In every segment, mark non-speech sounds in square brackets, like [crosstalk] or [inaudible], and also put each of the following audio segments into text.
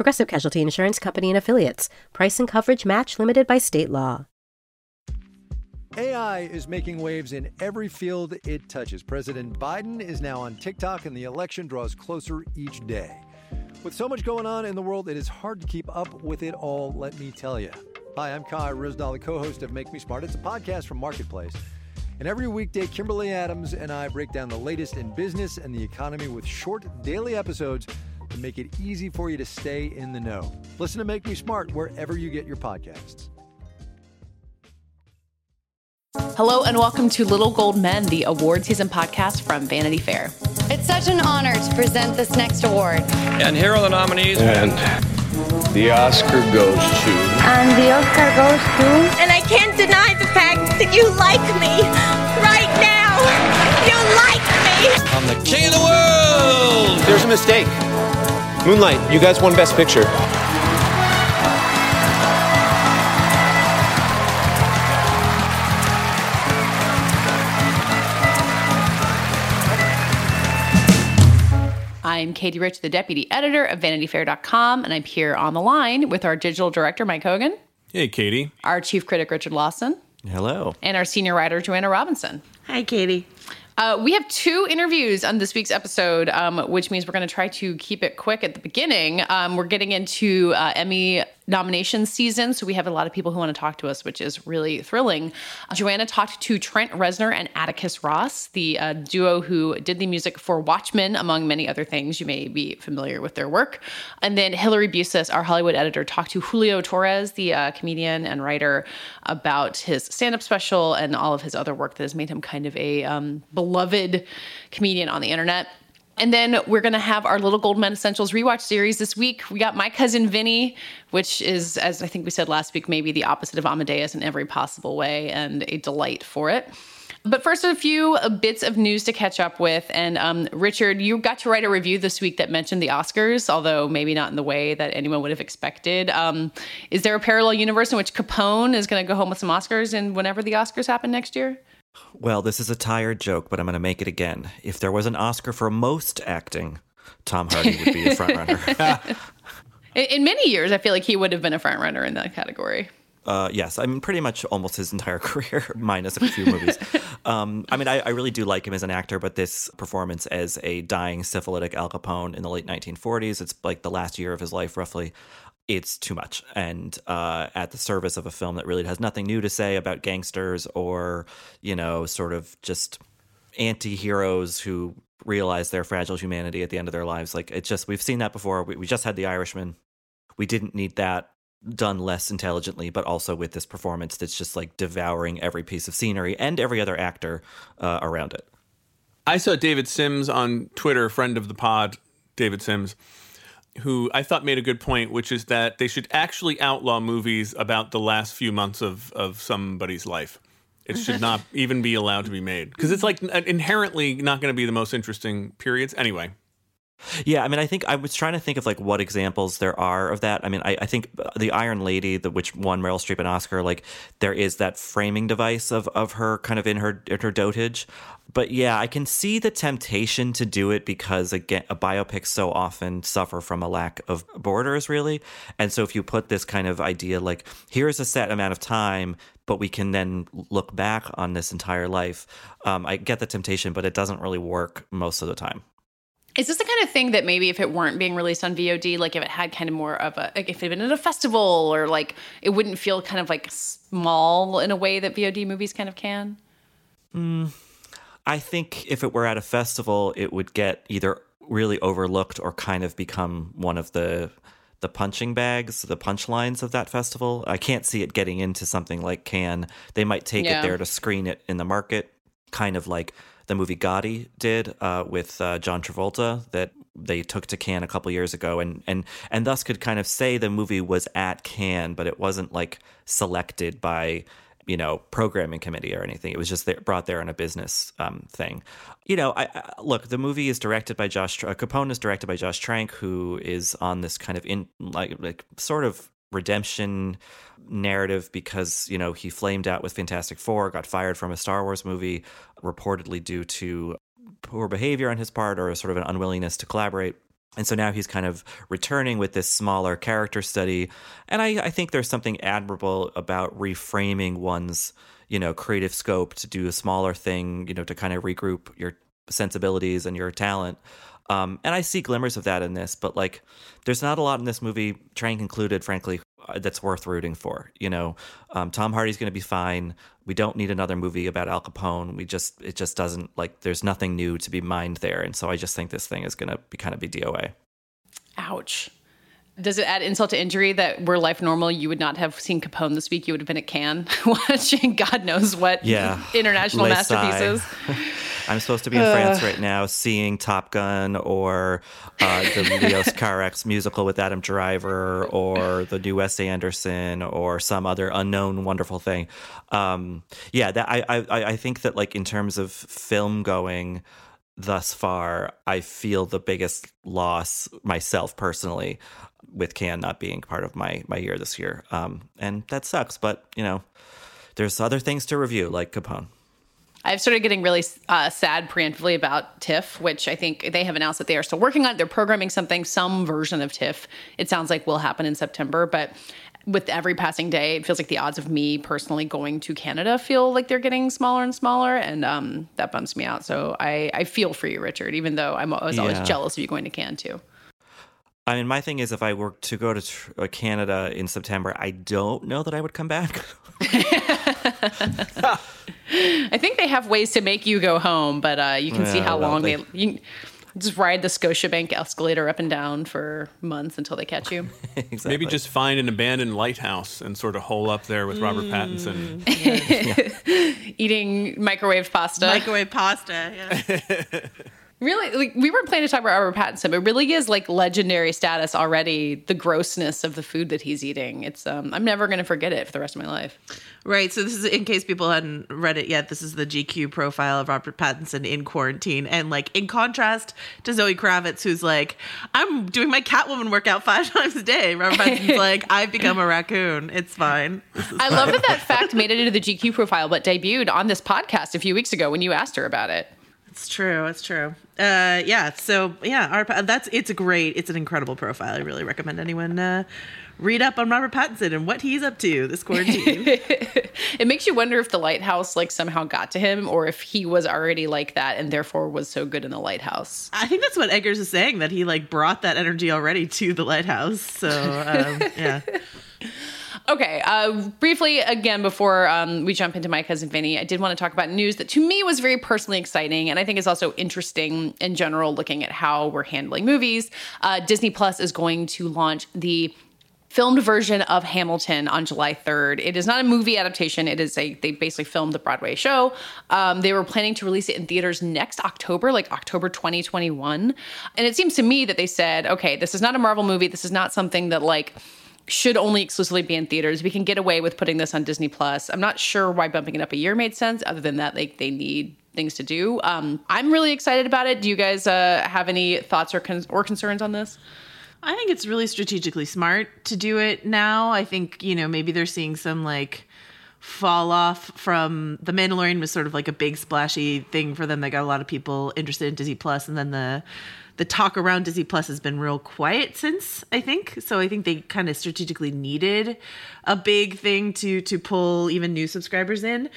Progressive Casualty Insurance Company and Affiliates. Price and coverage match limited by state law. AI is making waves in every field it touches. President Biden is now on TikTok, and the election draws closer each day. With so much going on in the world, it is hard to keep up with it all, let me tell you. Hi, I'm Kai Ryssdal, the co host of Make Me Smart. It's a podcast from Marketplace. And every weekday, Kimberly Adams and I break down the latest in business and the economy with short daily episodes to make it easy for you to stay in the know. Listen to Make Me Smart wherever you get your podcasts. Hello and welcome to Little Gold Men, the award season podcast from Vanity Fair. It's such an honor to present this next award. And here are the nominees. And the Oscar goes to. And the Oscar goes to. And I can't deny the fact that you like me right now. You like me. I'm the king of the world. There's a mistake. Moonlight, you guys won Best Picture. I'm Katie Rich, the deputy editor of VanityFair.com, and I'm here on the line with our digital director, Mike Hogan. Hey, Katie. Our chief critic, Richard Lawson. Hello. And our senior writer, Joanna Robinson. Hi, Katie. Uh, we have two interviews on this week's episode, um, which means we're going to try to keep it quick at the beginning. Um, we're getting into uh, Emmy nomination season, so we have a lot of people who want to talk to us, which is really thrilling. Joanna talked to Trent Reznor and Atticus Ross, the uh, duo who did the music for Watchmen, among many other things. You may be familiar with their work. And then Hillary Busis, our Hollywood editor, talked to Julio Torres, the uh, comedian and writer, about his stand-up special and all of his other work that has made him kind of a um, beloved comedian on the internet. And then we're going to have our Little Gold Men Essentials rewatch series this week. We got My Cousin Vinny, which is, as I think we said last week, maybe the opposite of Amadeus in every possible way and a delight for it. But first, a few bits of news to catch up with. And um, Richard, you got to write a review this week that mentioned the Oscars, although maybe not in the way that anyone would have expected. Um, is there a parallel universe in which Capone is going to go home with some Oscars and whenever the Oscars happen next year? Well, this is a tired joke, but I'm going to make it again. If there was an Oscar for most acting, Tom Hardy would be a frontrunner. [laughs] in, in many years, I feel like he would have been a frontrunner in that category. Uh, yes, I mean, pretty much almost his entire [laughs] career, minus a few movies. [laughs] um, I mean, I, I, really do like him as an actor, but this performance as a dying syphilitic Al Capone in the late 1940s, it's like the last year of his life, roughly. It's too much, and uh, at the service of a film that really has nothing new to say about gangsters or, you know, sort of just anti-heroes who realize their fragile humanity at the end of their lives. Like it's just we've seen that before. We, we just had The Irishman. We didn't need that done less intelligently, but also with this performance that's just like devouring every piece of scenery and every other actor uh, around it. I saw David Sims on Twitter, friend of the pod, David Sims, who I thought made a good point, which is that they should actually outlaw movies about the last few months of, of somebody's life. It should [laughs] not even be allowed to be made because it's like inherently not going to be the most interesting periods anyway. Yeah, I mean, I think I was trying to think of like what examples there are of that. I mean, I, I think the Iron Lady, the which won Meryl Streep an Oscar, like there is that framing device of of her kind of in her in her dotage. But yeah, I can see the temptation to do it because again, a biopics so often suffer from a lack of borders, really. And so if you put this kind of idea like here's a set amount of time, but we can then look back on this entire life, um, I get the temptation, but it doesn't really work most of the time. Is this the kind of thing that maybe if it weren't being released on VOD, like if it had kind of more of a, like if it had been at a festival or like it wouldn't feel kind of like small in a way that VOD movies kind of can? Mm, I think if it were at a festival, it would get either really overlooked or kind of become one of the the punching bags, the punchlines of that festival. I can't see it getting into something like Cannes. They might take Yeah. it there to screen it in the market, kind of like the movie Gotti did uh, with uh, John Travolta that they took to Cannes a couple years ago, and and and thus could kind of say the movie was at Cannes, but it wasn't like selected by you know programming committee or anything. It was just there, brought there on a business um, thing. You know, I, I, look. The movie is directed by Josh. Uh, Capone is directed by Josh Trank, who is on this kind of in like like sort of redemption narrative because you know he flamed out with Fantastic Four, got fired from a Star Wars movie, reportedly due to poor behavior on his part or sort of an unwillingness to collaborate. And so now he's kind of returning with this smaller character study. And I, I think there's something admirable about reframing one's, you know, creative scope to do a smaller thing, you know, to kind of regroup your sensibilities and your talent. Um, and I see glimmers of that in this, but like, there's not a lot in this movie, Trank included, frankly, uh, that's worth rooting for. You know, um, Tom Hardy's going to be fine. We don't need another movie about Al Capone. We just, it just doesn't like. There's nothing new to be mined there, and so I just think this thing is going to be kind of be DOA. Ouch. Does it add insult to injury that were life normal, you would not have seen Capone this week? You would have been at Cannes [laughs] watching God knows what yeah. international masterpieces. [laughs] I'm supposed to be in uh. France right now seeing Top Gun or uh, the Leos [laughs] Carax musical with Adam Driver or the new Wes Anderson or some other unknown wonderful thing. Um, yeah, that I, I I think that like in terms of film going thus far, I feel the biggest loss myself personally with Cannes not being part of my my year this year. Um, and that sucks, but you know, there's other things to review like Capone. I've started getting really uh, sad preemptively about TIFF, which I think they have announced that they are still working on. They're programming something, some version of TIFF. It sounds like will happen in September, but with every passing day, it feels like the odds of me personally going to Canada feel like they're getting smaller and smaller, and um, that bumps me out. So I, I feel for you, Richard, even though I'm, I was yeah. always jealous of you going to Cannes too. I mean, my thing is, if I were to go to uh, Canada in September, I don't know that I would come back. [laughs] I think they have ways to make you go home, but uh, you can yeah, see how long they, they you just ride the Scotiabank escalator up and down for months until they catch you. [laughs] exactly. Maybe just find an abandoned lighthouse and sort of hole up there with mm. Robert Pattinson, yeah. [laughs] eating microwave pasta. Microwave pasta. Yeah. [laughs] Really, like we weren't planning to talk about Robert Pattinson, but really is like legendary status already. The grossness of the food that he's eating. It's um, I'm never going to forget it for the rest of my life. Right. So this is in case people hadn't read it yet. This is the GQ profile of Robert Pattinson in quarantine, and like in contrast to Zoe Kravitz, who's like, I'm doing my Catwoman workout five [laughs] times a day. Robert Pattinson's [laughs] like, I've become a raccoon. It's fine. I fine. love that that fact made it into the GQ profile, but debuted on this podcast a few weeks ago when you asked her about it. It's true. It's true. Uh, yeah. So yeah, our that's it's a great, it's an incredible profile. I really recommend anyone uh, read up on Robert Pattinson and what he's up to this quarantine. [laughs] it makes you wonder if the lighthouse like somehow got to him, or if he was already like that and therefore was so good in the lighthouse. I think that's what Eggers is saying that he like brought that energy already to the lighthouse. So um, yeah. [laughs] Okay, uh, briefly again before um, we jump into my cousin Vinny, I did want to talk about news that to me was very personally exciting, and I think is also interesting in general, looking at how we're handling movies. Uh, Disney Plus is going to launch the filmed version of Hamilton on July 3rd. It is not a movie adaptation. It is a they basically filmed the Broadway show. Um, they were planning to release it in theaters next October, like October 2021. And it seems to me that they said, okay, this is not a Marvel movie. This is not something that like should only exclusively be in theaters. We can get away with putting this on Disney Plus. I'm not sure why bumping it up a year made sense, other than that, like they need things to do. Um, I'm really excited about it. Do you guys uh, have any thoughts or con- or concerns on this? I think it's really strategically smart to do it now. I think you know maybe they're seeing some like fall off from the Mandalorian was sort of like a big splashy thing for them that got a lot of people interested in Disney Plus, and then the the talk around Disney Plus has been real quiet since, I think. So I think they kind of strategically needed a big thing to to pull even new subscribers in.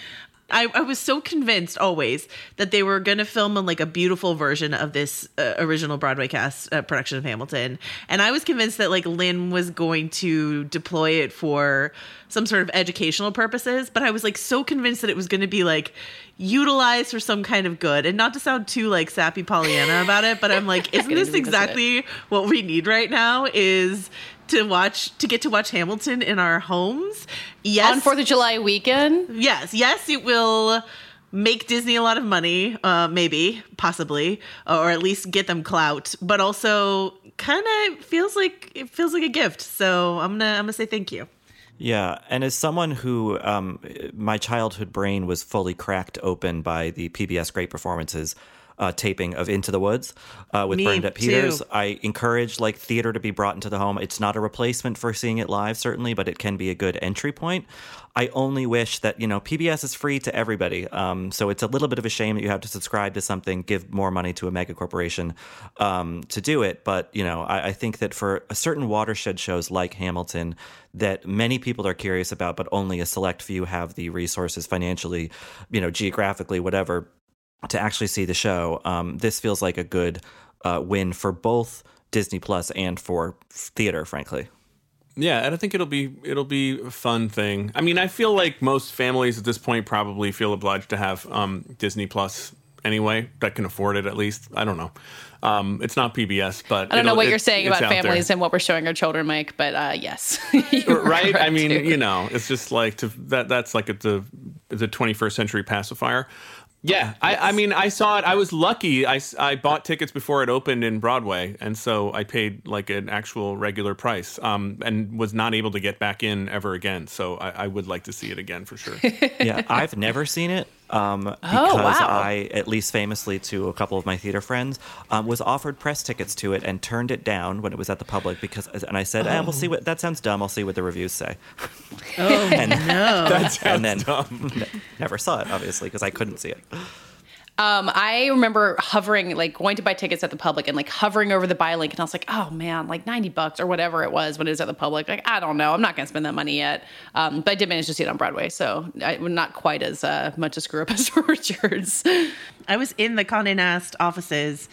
I, I, was so convinced always that they were going to film like a beautiful version of this uh, original Broadway cast uh, production of Hamilton, and I was convinced that like Lin was going to deploy it for some sort of educational purposes. But I was like so convinced that it was going to be like utilized for some kind of good, and not to sound too like sappy Pollyanna about it, but I'm like, [laughs] isn't this exactly what we need right now? Is to watch to get to watch Hamilton in our homes. Yes, on Fourth of July weekend. Yes, yes, it will make Disney a lot of money, uh, maybe, possibly, or at least get them clout, but also kind of feels like it feels like a gift. So I'm gonna I'm gonna say thank you. Yeah, and as someone who um, my childhood brain was fully cracked open by the PBS Great Performances uh, taping of Into the Woods uh, with Me Bernadette Peters, too. I encourage like theater to be brought into the home. It's not a replacement for seeing it live, certainly, but it can be a good entry point. I only wish that you know PBS is free to everybody, um, so it's a little bit of a shame that you have to subscribe to something, give more money to a mega corporation um, to do it. But you know, I, I think that for a certain watershed shows like Hamilton, that many people are curious about, but only a select few have the resources financially, you know, geographically, whatever, to actually see the show. Um, this feels like a good uh, win for both Disney Plus and for theater, frankly. Yeah, and I think it'll be it'll be a fun thing. I mean, I feel like most families at this point probably feel obliged to have um, Disney Plus anyway that can afford it at least. I don't know. Um, it's not PBS, but I don't know what it- you're saying about out there. families and what we're showing our children, Mike, but uh, yes. [laughs] Right? I mean, too. you know, it's just like to, that. That's like the the 21st century pacifier. Yeah, I, I mean, I saw it. I was lucky. I, I bought tickets before it opened in Broadway, and so I paid like an actual regular price, um, and was not able to get back in ever again. So I, I would like to see it again for sure. [laughs] yeah, I've never seen it um, because Oh, wow. I, at least famously to a couple of my theater friends, um, was offered press tickets to it and turned it down when it was at the public because, and I said, eh, "We'll see what that sounds dumb. I'll see what the reviews say." Oh [laughs] and, no! That and then dumb. [laughs] never saw it, obviously, because I couldn't see it. Um, I remember hovering, like going to buy tickets at the public and like hovering over the buy link, and I was like, oh man, like 90 bucks or whatever it was when it was at the public. Like, I don't know. I'm not going to spend that money yet. Um, but I did manage to see it on Broadway. So I, not quite as uh, much a screw up [laughs] as Richards. I was in the Condé Nast offices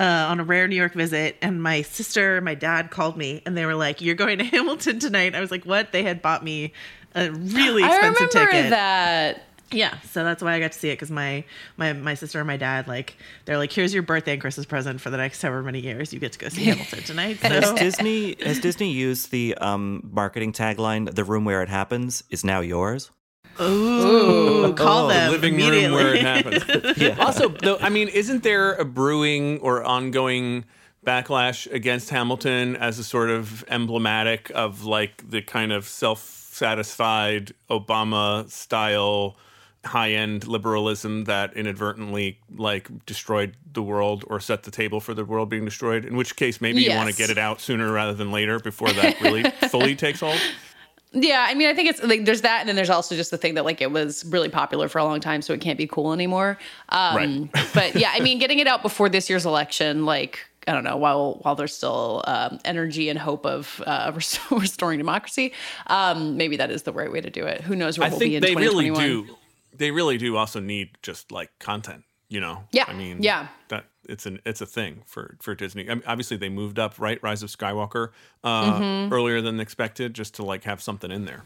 uh, on a rare New York visit, and my sister, my dad called me, and they were like, "You're going to [laughs] Hamilton tonight." I was like, "What?" They had bought me a really expensive ticket. I remember ticket. that. Yeah, so that's why I got to see it because my my my sister and my dad like they're like, "Here's your birthday and Christmas present for the next however many years. You get to go see [laughs] Hamilton tonight." Has So Disney has Disney used the um, marketing tagline "The room where it happens is now yours"? ooh, [laughs] call Oh, them living room where it happens. [laughs] Also, though, I mean, isn't there a brewing or ongoing backlash against Hamilton as a sort of emblematic of like the kind of self-satisfied Obama style high-end liberalism that inadvertently like destroyed the world or set the table for the world being destroyed in which case maybe you want to get it out sooner rather than later before that really [laughs] fully takes hold Yeah, I mean, I think it's like there's that, and then there's also just the thing that like it was really popular for a long time, so it can't be cool anymore. Um, Right. [laughs] but yeah, I mean, getting it out before this year's election, like I don't know, while while there's still um, energy and hope of uh, [laughs] restoring democracy, um, maybe that is the right way to do it. Who knows where I we'll be in they really 2021? do. They really do also need just like content. You know. Yeah, I mean. yeah. That it's an it's a thing for for Disney. I mean, obviously, they moved up right. Rise of Skywalker uh, Mm-hmm. earlier than expected, just to like have something in there.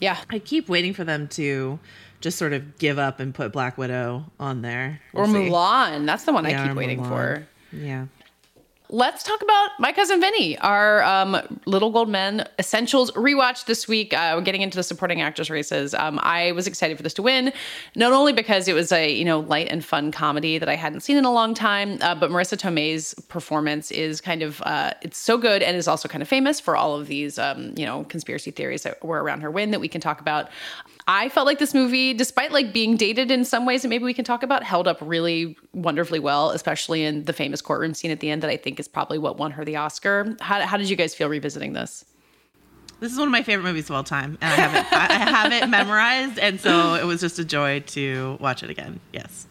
Yeah, I keep waiting for them to just sort of give up and put Black Widow on there or We'll see. Mulan. That's the one I keep waiting Mulan. for. Yeah. Let's talk about My Cousin Vinny, our um, Little Gold Men Essentials rewatch this week. Uh, we're getting into the supporting actress races. Um, I was excited for this to win, not only because it was a you know light and fun comedy that I hadn't seen in a long time, uh, but Marisa Tomei's performance is kind of uh, it's so good and is also kind of famous for all of these um, you know conspiracy theories that were around her win that we can talk about. I felt like this movie, despite like being dated in some ways that maybe we can talk about, held up really wonderfully well, especially in the famous courtroom scene at the end that I think is probably what won her the Oscar. How, how did you guys feel revisiting this? This is one of my favorite movies of all time, and I have it. I have it memorized, and so it was just a joy to watch it again. Yes.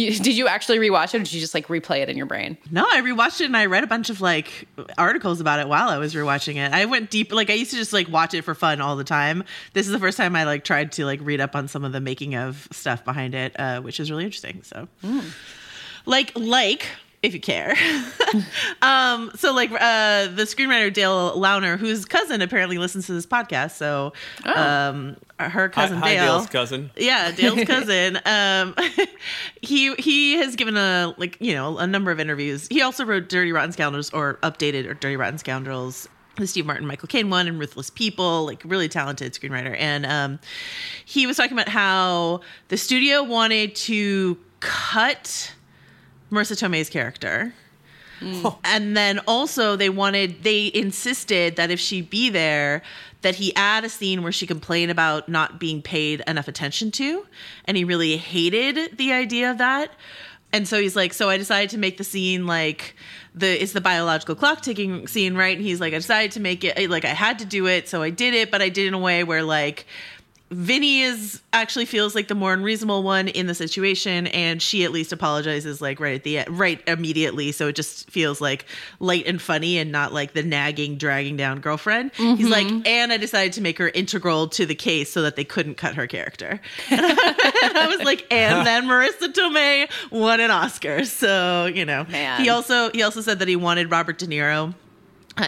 You, did you actually rewatch it or did you just like replay it in your brain? No, I rewatched it and I read a bunch of like articles about it while I was rewatching it. I went deep, like I used to just like watch it for fun all the time. This is the first time I like tried to like read up on some of the making of stuff behind it, uh, which is really interesting. So, like, like if you care. [laughs] um, so like uh, the screenwriter Dale Launer, whose cousin apparently listens to this podcast. So, um, her cousin hi, hi, Dale. Dale's cousin. Yeah, Dale's [laughs] cousin. Um, [laughs] he he has given a like you know a number of interviews. He also wrote Dirty Rotten Scoundrels or updated or Dirty Rotten Scoundrels. the Steve Martin, Michael Caine one, and Ruthless People, like really talented screenwriter. And um, he was talking about how the studio wanted to cut Marisa Tomei's character. Hmm. Oh. And then also they wanted they insisted that if she be there, that he add a scene where she complained about not being paid enough attention to. And he really hated the idea of that. And so he's like, so I decided to make the scene like the it's the biological clock ticking scene, right? And he's like, I decided to make it like I had to do it, so I did it, but I did it in a way where like Vinny is actually feels like the more unreasonable one in the situation, and she at least apologizes like right at the end, right immediately. So it just feels like light and funny, and not like the nagging, dragging down girlfriend. He's mm-hmm. like, and I decided to make her integral to the case so that they couldn't cut her character. And [laughs] I, and I was like, and [laughs] then Marisa Tomei won an Oscar. So you know, Man. he also he also said that he wanted Robert De Niro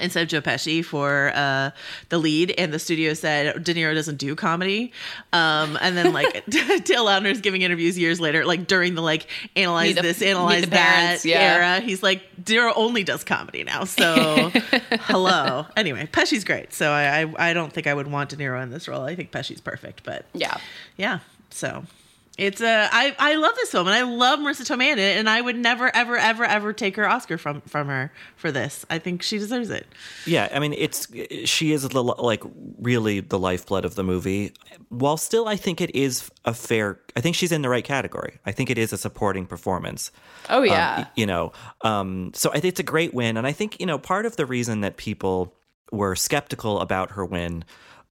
instead of Joe Pesci for uh, the lead, and the studio said De Niro doesn't do comedy. Um, and then like [laughs] Dale is giving interviews years later, like during the like analyze the- this, analyze that Parents, yeah. era. He's like De Niro only does comedy now. So [laughs] hello. Anyway, Pesci's great. So I, I I don't think I would want De Niro in this role. I think Pesci's perfect, but Yeah. yeah. So it's a I I love this film and I love Marisa Tomei in it and I would never ever ever ever take her Oscar from from her for this. I think she deserves it. Yeah, I mean, it's she is the, like really the lifeblood of the movie. While still, I think it is a fair. I think she's in the right category. I think it is a supporting performance. Oh Um, yeah. y- you know, um, so I think it's a great win, and I think you know part of the reason that people were skeptical about her win,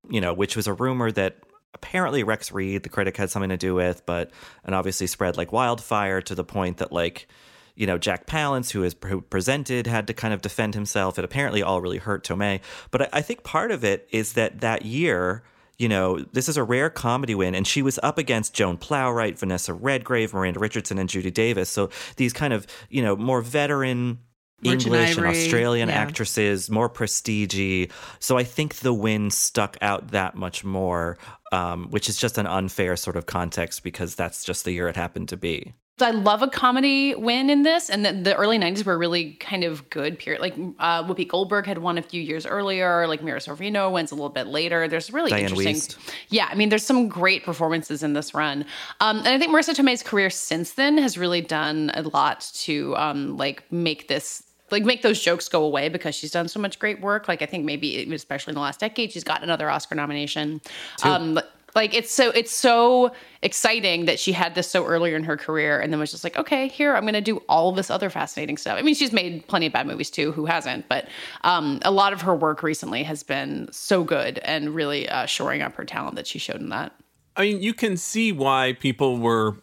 you know, which was a rumor that apparently Rex Reed, the critic, had something to do with, but and obviously spread like wildfire to the point that like. You know, Jack Palance, who is who presented, had to kind of defend himself. It apparently all really hurt Tomei. But I, I think part of it is that that year, you know, this is a rare comedy win, and she was up against Joan Plowright, Vanessa Redgrave, Miranda Richardson, and Judy Davis. So these kind of, you know, more veteran English and Ivory, Australian yeah. actresses, more prestige So I think the win stuck out that much more, um, which is just an unfair sort of context because that's just the year it happened to be. I love a comedy win in this, and the, the early '90s were really kind of good. Period. Like uh, Whoopi Goldberg had won a few years earlier. Like Mira Sorvino wins a little bit later. There's really Diane interesting. Wiest. Yeah, I mean, there's some great performances in this run, um, and I think Marisa Tomei's career since then has really done a lot to um, like make this like make those jokes go away because she's done so much great work. Like I think maybe especially in the last decade, she's got another Oscar nomination. Um, like it's so it's so exciting that she had this so earlier in her career and then was just like, okay, here I'm going to do all this other fascinating stuff. I mean, she's made plenty of bad movies too. Who hasn't? But um, a lot of her work recently has been so good and really uh, shoring up her talent that she showed in that. I mean, you can see why people were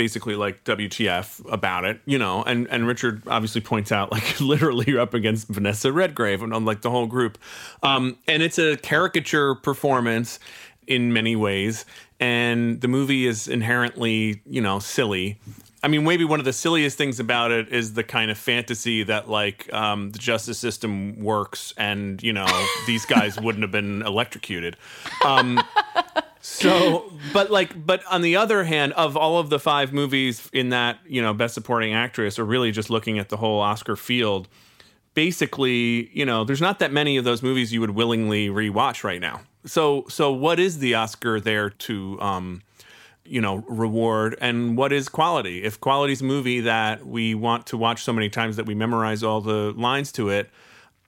basically like WTF about it, you know, and and Richard obviously points out like [laughs] literally you're up against Vanessa Redgrave and on like the whole group. Um and it's a caricature performance in many ways and the movie is inherently, you know, silly. I mean, maybe one of the silliest things about it is the kind of fantasy that like um, the justice system works, and you know these guys [laughs] wouldn't have been electrocuted. Um, so, but like, but on the other hand, of all of the five movies in that, you know, best supporting actress, or really just looking at the whole Oscar field, basically, you know, there's not that many of those movies you would willingly rewatch right now. So, so what is the Oscar there to, um, you know, reward, and what is quality? If quality's a movie that we want to watch so many times that we memorize all the lines to it,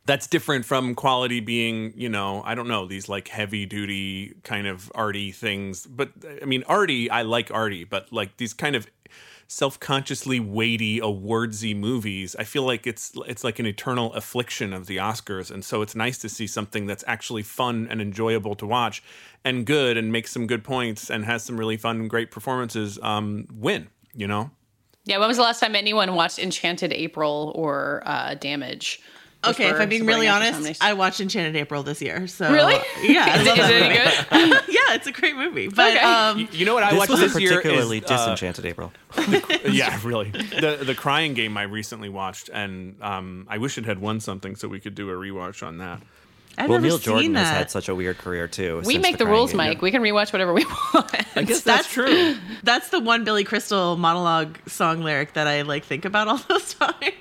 that's different from quality being, you know, I don't know, these like heavy duty kind of arty things. But I mean, arty, I like arty, but like these kind of self-consciously weighty awardsy movies i feel like it's it's like an eternal affliction of the oscars and so it's nice to see something that's actually fun and enjoyable to watch and good and makes some good points and has some really fun great performances um win you know Yeah, when was the last time anyone watched Enchanted April or uh, Damage? Which Okay, if I'm being really honest. I watched Enchanted April this year. So Really? [laughs] yeah, Is it- is it good? [laughs] yeah, it's a great movie. But Okay. um, Y- you know what i this watched this a year particularly is, uh, disenchanted April. [laughs] yeah, really. The the crying game I recently watched, and um, I wish it had won something so we could do a rewatch on that. I've well, never Neil seen Jordan that. has had such a weird career too. we make the Crying rules, Game. Mike. We can rewatch whatever we want. I guess that's true. That's the one Billy Crystal monologue song lyric that I like think about all those times.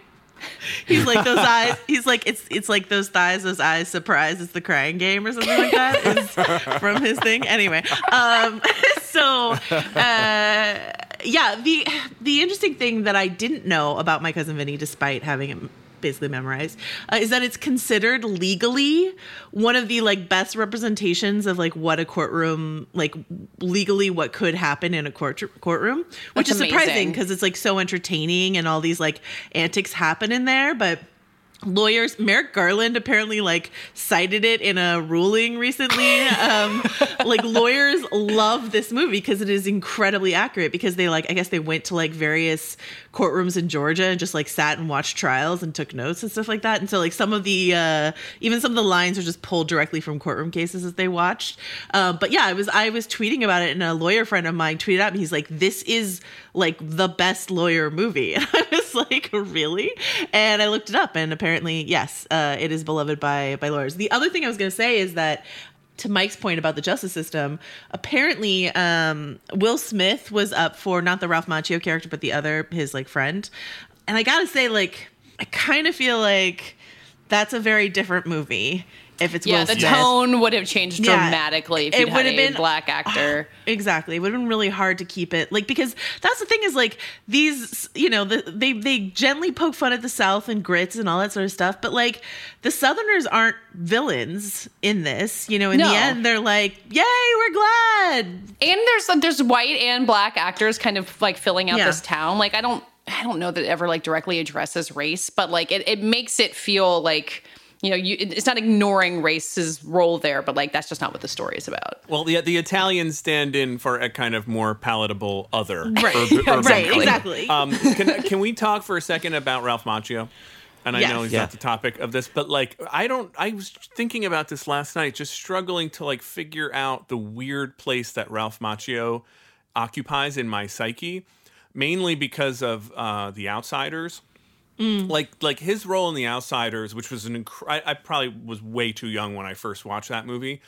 [laughs] He's like those eyes. He's like it's it's like those thighs, those eyes. Surprise! It's the crying game or something like that. Is from his thing. Anyway, um, [laughs] so uh, yeah, the the interesting thing that I didn't know about my cousin Vinny, despite having basically memorized, uh, is that it's considered legally one of the like best representations of like what a courtroom like legally what could happen in a court courtroom, which That's is surprising because it's like so entertaining and all these like antics happen in there, but lawyers merrick garland apparently like cited it in a ruling recently. [laughs] Um like lawyers love this movie because it is incredibly accurate because they like i guess they went to like various courtrooms in georgia and just like sat and watched trials and took notes and stuff like that. And so like some of the uh even some of the lines are just pulled directly from courtroom cases that they watched. Um but yeah i was i was tweeting about it and a lawyer friend of mine tweeted out and he's like this is like the best lawyer movie. [laughs] And i was like really? And i looked it up and apparently yes uh, it is beloved by by lawyers. The other thing i was going to say is that to Mike's point about the justice system, apparently um, Will Smith was up for not the Ralph Macchio character, but the other, his like friend. And I gotta say, like, I kind of feel like that's a very different movie if it's yeah, Will the Smith. tone would have changed Yeah. dramatically if It would've a been- black actor. [sighs] Exactly. It would have been really hard to keep it like because that's the thing is like these you know the, they they gently poke fun at the South and grits and all that sort of stuff, but like the Southerners aren't villains in this. You know, in No. the end, they're like, "Yay, we're glad." And there's there's white and black actors kind of like filling out Yeah. this town. Like I don't I don't know that it ever like directly addresses race, but like it, it makes it feel like you know you it's not ignoring race's role there, but like that's just not what the story is about. Well, the the Italians stand in for a kind of more palatable other. Right. urb- [laughs] Yeah, right, exactly. Um, can can we talk for a second about Ralph Macchio? And I Yes. know he's Yeah. not the topic of this, but like I don't. I was thinking about this last night, just struggling to like figure out the weird place that Ralph Macchio occupies in my psyche, mainly because of uh, the Outsiders Mm. like like his role in the outsiders which was an inc- I, I probably was way too young when i first watched that movie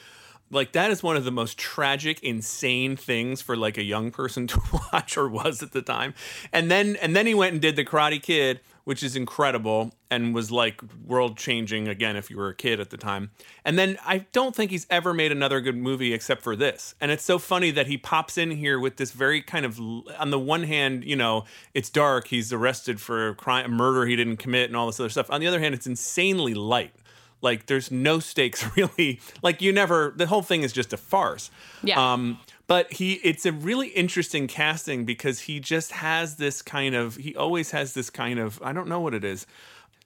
like that is one of the most tragic insane things for like a young person [laughs] to watch or was at the time. And then and then he went and did the karate kid which is incredible and was like world changing again if you were a kid at the time. And then i don't think he's ever made another good movie except for this. And it's so funny that he pops in here with this very kind of on the one hand you know it's dark he's arrested for a crime a murder he didn't commit and all this other stuff. On the other hand it's insanely light like there's no stakes [laughs] really. Like you never the whole thing is just a farce. Yeah. um but he it's a really interesting casting because he just has this kind of he always has this kind of i don't know what it is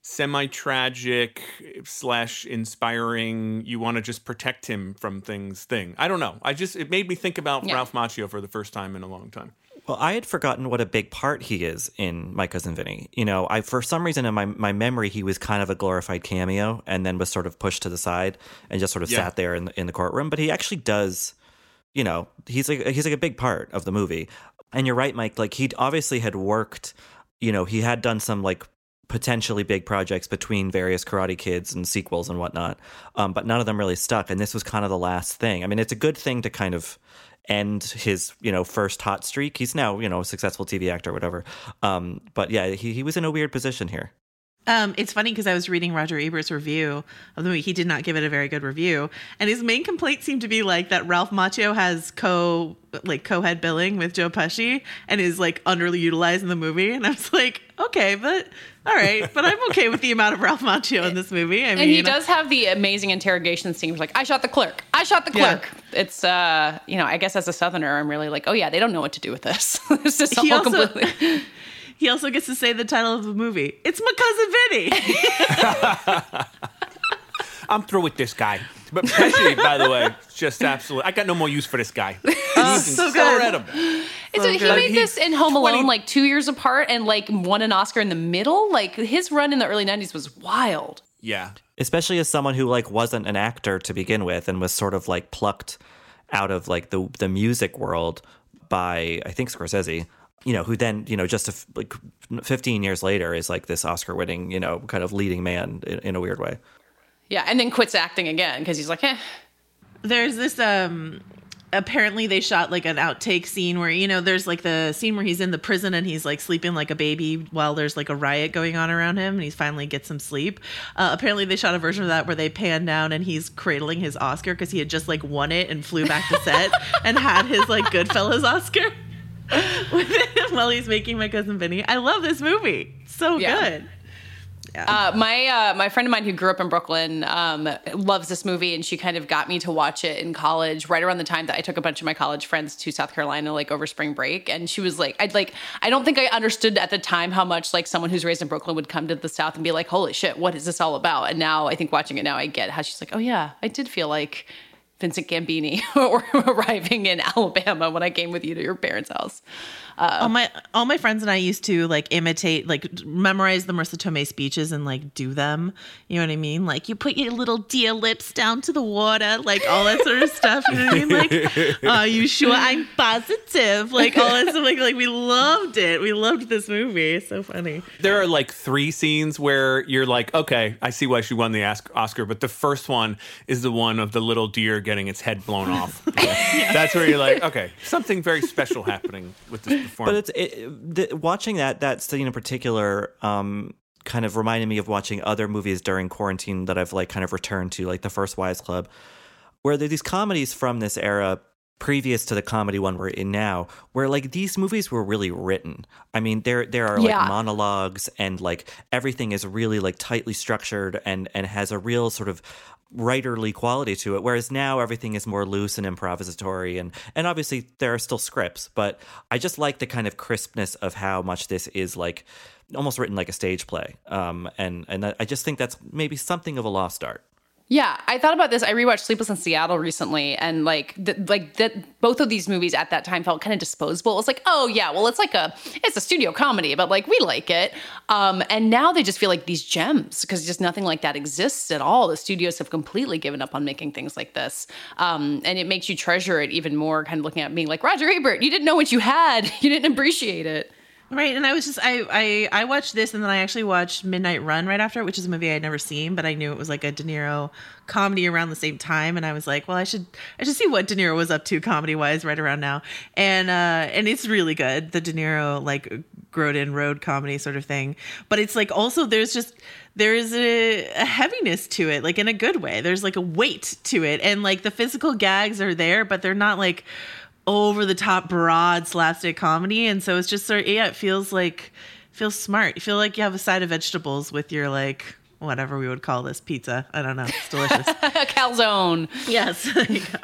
semi-tragic slash inspiring you want to just protect him from things thing. I don't know. I just it made me think about Yeah. ralph macchio for the first time in a long time Well, I had forgotten what a big part he is in My Cousin Vinny. You know, I for some reason in my, my memory he was kind of a glorified cameo and then was sort of pushed to the side and just sort of Yeah. sat there in the, in the courtroom. But he actually does, you know, he's like he's like a big part of the movie. And you're right, Mike. Like he obviously had worked. You know, he had done some like potentially big projects between various Karate Kids and sequels and whatnot, um, but none of them really stuck. And this was kind of the last thing. I mean, it's a good thing to kind of end his you know first hot streak. He's now you know a successful TV actor, or whatever. Um, but yeah, he he was in a weird position here. Um, it's funny because I was reading Roger Ebert's review of the movie. He did not give it a very good review, and his main complaint seemed to be like that Ralph Macchio has co like co-head billing with Joe Pesci and is like underutilized in the movie. And I was like, okay, but all right, but I'm okay with the amount of Ralph Macchio in this movie. I mean, and he does have the amazing interrogation scene. Where he's like, I shot the clerk. I shot the Yeah. clerk. It's uh, you know, I guess as a southerner, I'm really like, oh yeah, they don't know what to do with this. [laughs] this is all also- completely. [laughs] He also gets to say the title of the movie. It's my cousin Vinny. [laughs] i'm through with this guy but pesci by the way just absolutely i got no more use for this guy he's [laughs] Oh, so good. incredible It's he good. made He- this in Home 20 Alone like two years apart and like won an Oscar in the middle. Like his run in the early '90s was wild. yeah especially as someone who like wasn't an actor to begin with and was sort of like plucked out of like the the music world by I think Scorsese. You know, who then you know just a f like 15 years later is like this Oscar-winning you know kind of leading man in, in a weird way. Yeah, and then quits acting again because he's like, eh. There's this um apparently they shot like an outtake scene where you know there's like the scene where he's in the prison and he's like sleeping like a baby while there's like a riot going on around him and he finally gets some sleep uh, apparently they shot a version of that where they pan down and he's cradling his oscar because he had just like won it and flew back to set [laughs] and had his like goodfellas oscar with him [laughs] while he's making my cousin vinny i love this movie so Yeah. good Uh, my uh, my friend of mine who grew up in Brooklyn um, loves this movie, and she kind of got me to watch it in college, right around the time that I took a bunch of my college friends to South Carolina, like over spring break. And she was like, "I'd like, I don't think I understood at the time how much like someone who's raised in Brooklyn would come to the South and be like, holy shit, what is this all about?" And now I think watching it now, I get how she's like, "Oh yeah, I did feel like." Vincent Gambini [laughs] were [laughs] arriving in Alabama when I came with you to your parents' house. Uh, all my all my friends and I used to like imitate, like memorize the Marisa Tomei speeches and like do them. You know what I mean? Like you put your little dear lips down to the water, like all that sort of stuff. You know what I mean? Like, [laughs] are you sure I'm positive? Like all that stuff. Like like we loved it. We loved this movie. It's so funny. There are like three scenes where you're like, okay, I see why she won the Oscar, but the first one is the one of the little deer getting its head blown off. [laughs] That's where you're like, okay, something very special happening with this performance. But it's it, the, watching that that scene in particular. Um, kind of reminded me of watching other movies during quarantine that I've like kind of returned to, like the first Wives Club, where there are these comedies from this era previous to the comedy one we're in now, where like these movies were really written. I mean, there there are like Yeah. monologues and like everything is really like tightly structured and and has a real sort of writerly quality to it whereas now everything is more loose and improvisatory and and obviously there are still scripts but i just like the kind of crispness of how much this is like almost written like a stage play um and and i just think that's maybe something of a lost art Yeah, I thought about this. I rewatched Sleepless in Seattle recently, and like, th- like that, both of these movies at that time felt kind of disposable. It was like, oh yeah, well, it's like a, it's a studio comedy, but like we like it. Um, and now they just feel like these gems because just nothing like that exists at all. The studios have completely given up on making things like this, um, and it makes you treasure it even more. Kind of looking at being like Roger Ebert, you didn't know what you had, [laughs] you didn't appreciate it. Right, and I was just I, I I watched this and then I actually watched Midnight Run right after, which is a movie I had never seen, but I knew it was like a De Niro comedy around the same time, and I was like, well, I should I should see what De Niro was up to comedy wise right around now, and uh and it's really good, the De Niro like Grodin road comedy sort of thing, but it's like also there's just there's a, a heaviness to it, like in a good way. There's like a weight to it, and like the physical gags are there, but they're not like over the top broad slapstick comedy and so it's just sort of yeah it feels like feels smart you feel like you have a side of vegetables with your like whatever we would call this pizza i don't know it's delicious [laughs] Calzone. yes [laughs] there you go.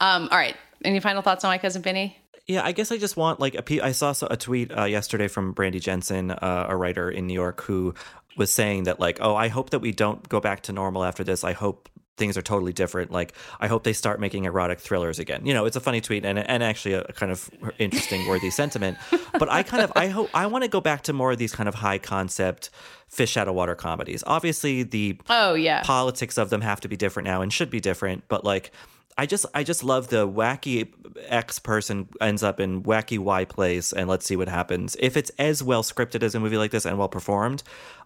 Um, all right. Any final thoughts on my cousin Vinny? Yeah, I guess I just want like a. pe- I saw a tweet uh, yesterday from Brandy Jensen, uh, a writer in New York, who was saying that like, oh, I hope that we don't go back to normal after this. I hope things are totally different. Like, I hope they start making erotic thrillers again. You know, it's a funny tweet and and actually a kind of interesting, worthy [laughs] sentiment. But I kind of I hope I want to go back to more of these kind of high concept fish out of water comedies. Obviously, the Oh yeah. politics of them have to be different now and should be different but like i just i just love the wacky x person ends up in wacky y place and let's see what happens if it's as well scripted as a movie like this and well performed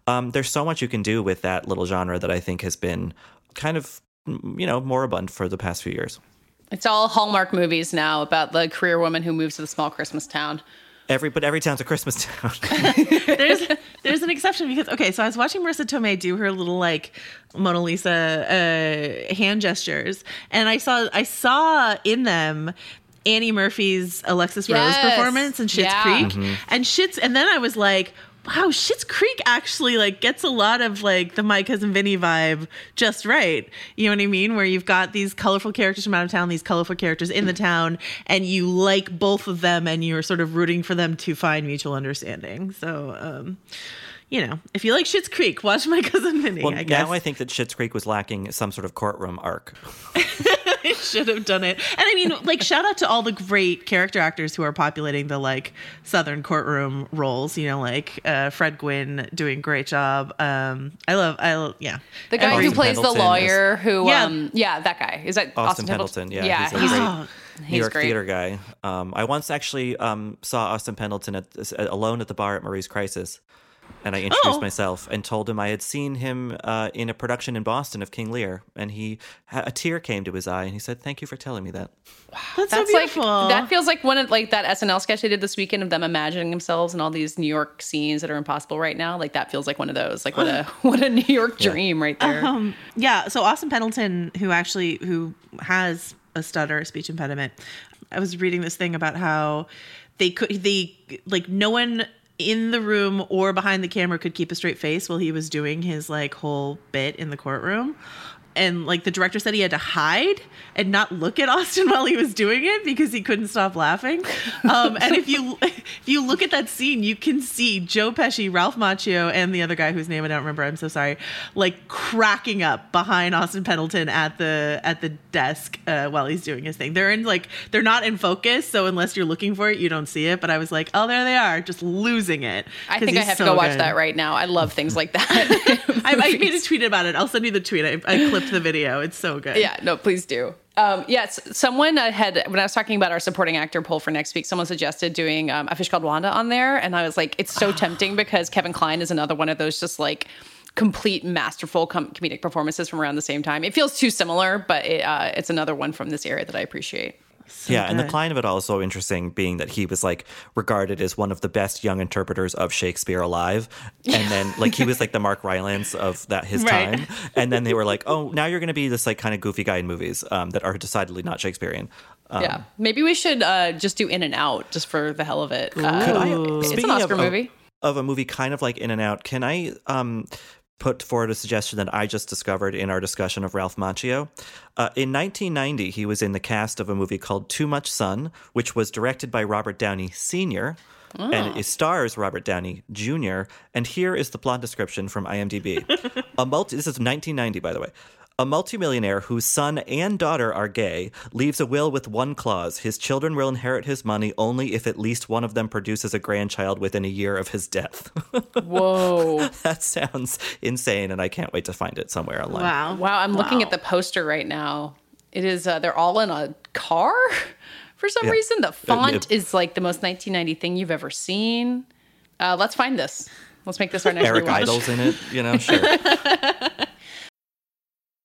um, there's so much you can do with that little genre that i think has been kind of you know moribund for the past few years It's all Hallmark movies now about the career woman who moves to the small Christmas town. every but every town's a christmas town [laughs] [laughs] there's there's an exception because okay so i was watching marisa tomei do her little like mona lisa uh hand gestures and i saw i saw in them annie murphy's alexis rose performance in Schitt's Yeah. creek Mhm. and Schitt's and then i was like wow Schitt's creek actually like gets a lot of like the my cousin vinny vibe just right. You know what i mean? Where you've got these colorful characters from out of town these colorful characters in the town and you like both of them and you're sort of rooting for them to find mutual understanding. So um you know, if you like Schitt's Creek, watch My Cousin Vinny. well I guess now i think that Schitt's creek was lacking some sort of courtroom arc [laughs] it should have done it. And I mean, like, shout out to all the great character actors who are populating the like Southern courtroom roles. You know, like uh, Fred Gwynne doing a great job. Um, I love, I love, yeah. The guy Every- who plays the Pendleton lawyer, who Yeah. um yeah, that guy. Is that Austin, Austin, Pendleton, yeah, Yeah, he's a great Oh, New he's York great. theater guy. Um, I once actually um, saw Austin Pendleton at, alone at the bar at Marie's Crisis. And I introduced Oh. myself and told him I had seen him uh, in a production in Boston of King Lear, and he a tear came to his eye, and he said, "Thank you for telling me that." That's, That's so like beautiful. that feels like one of like that SNL sketch they did this weekend of them imagining themselves in all these New York scenes that are impossible right now. Like that feels like one of those. Like what a [gasps] what a New York dream right there. Um, yeah. So Austin Pendleton, who actually who has a stutter, a speech impediment, I was reading this thing about how they could they like no one in the room or behind the camera could keep a straight face while he was doing his like whole bit in the courtroom. And like the director said he had to hide and not look at Austin [laughs] while he was doing it because he couldn't stop laughing. Um, and if you [laughs] if you look at that scene, you can see Joe Pesci, Ralph Macchio, and the other guy whose name I don't remember. I'm so sorry. Like cracking up behind Austin Pendleton at the at the desk uh, while he's doing his thing. They're in like they're not in focus, so unless you're looking for it, you don't see it. But I was like, oh, there they are, just losing it. I think I have to so go watch good. that right now. I love things like that. [laughs] I, I made a tweet about it. I'll send you the tweet. I, I the video. It's so good. Yeah, no, please do. Um, yes, someone uh, had when I was talking about our supporting actor poll for next week, someone suggested doing um, a fish called Wanda on there, and I was like, it's so [sighs] tempting because Kevin Kline is another one of those just like complete masterful com- comedic performances from around the same time. It feels too similar, but it, uh, it's another one from this area that I appreciate. Yeah, and the good. Kline of it all is so interesting, being that he was like regarded as one of the best young interpreters of Shakespeare alive, and then like he was like the Mark Rylance of that his [laughs] Right. time, and then they were like, oh, now you're going to be this like kind of goofy guy in movies um, that are decidedly not Shakespearean. Um, yeah, maybe we should uh, just do In and Out just for the hell of it. Uh, I, it's an Oscar of- movie. Of, a movie kind of like In and Out, can I um, put forward a suggestion that I just discovered in our discussion of Ralph Macchio? Uh, in 1990, he was in the cast of a movie called Too Much Sun, which was directed by Robert Downey Sr. And it stars Robert Downey Jr. And here is the plot description from IMDb. [laughs] a multi this is 1990, by the way. A multimillionaire whose son and daughter are gay leaves a will with one clause. His children will inherit his money only if at least one of them produces a grandchild within a year of his death. [laughs] Whoa. that sounds insane, and I can't wait to find it somewhere online. Wow. Wow, I'm looking at the poster right now. It is uh, they're all in a car [laughs] for some Yeah. reason. The font it- is like the most 1990 thing you've ever seen. Uh, let's find this. Let's make this our next Eric rewatch. Idle's in it, you know, [laughs] sure.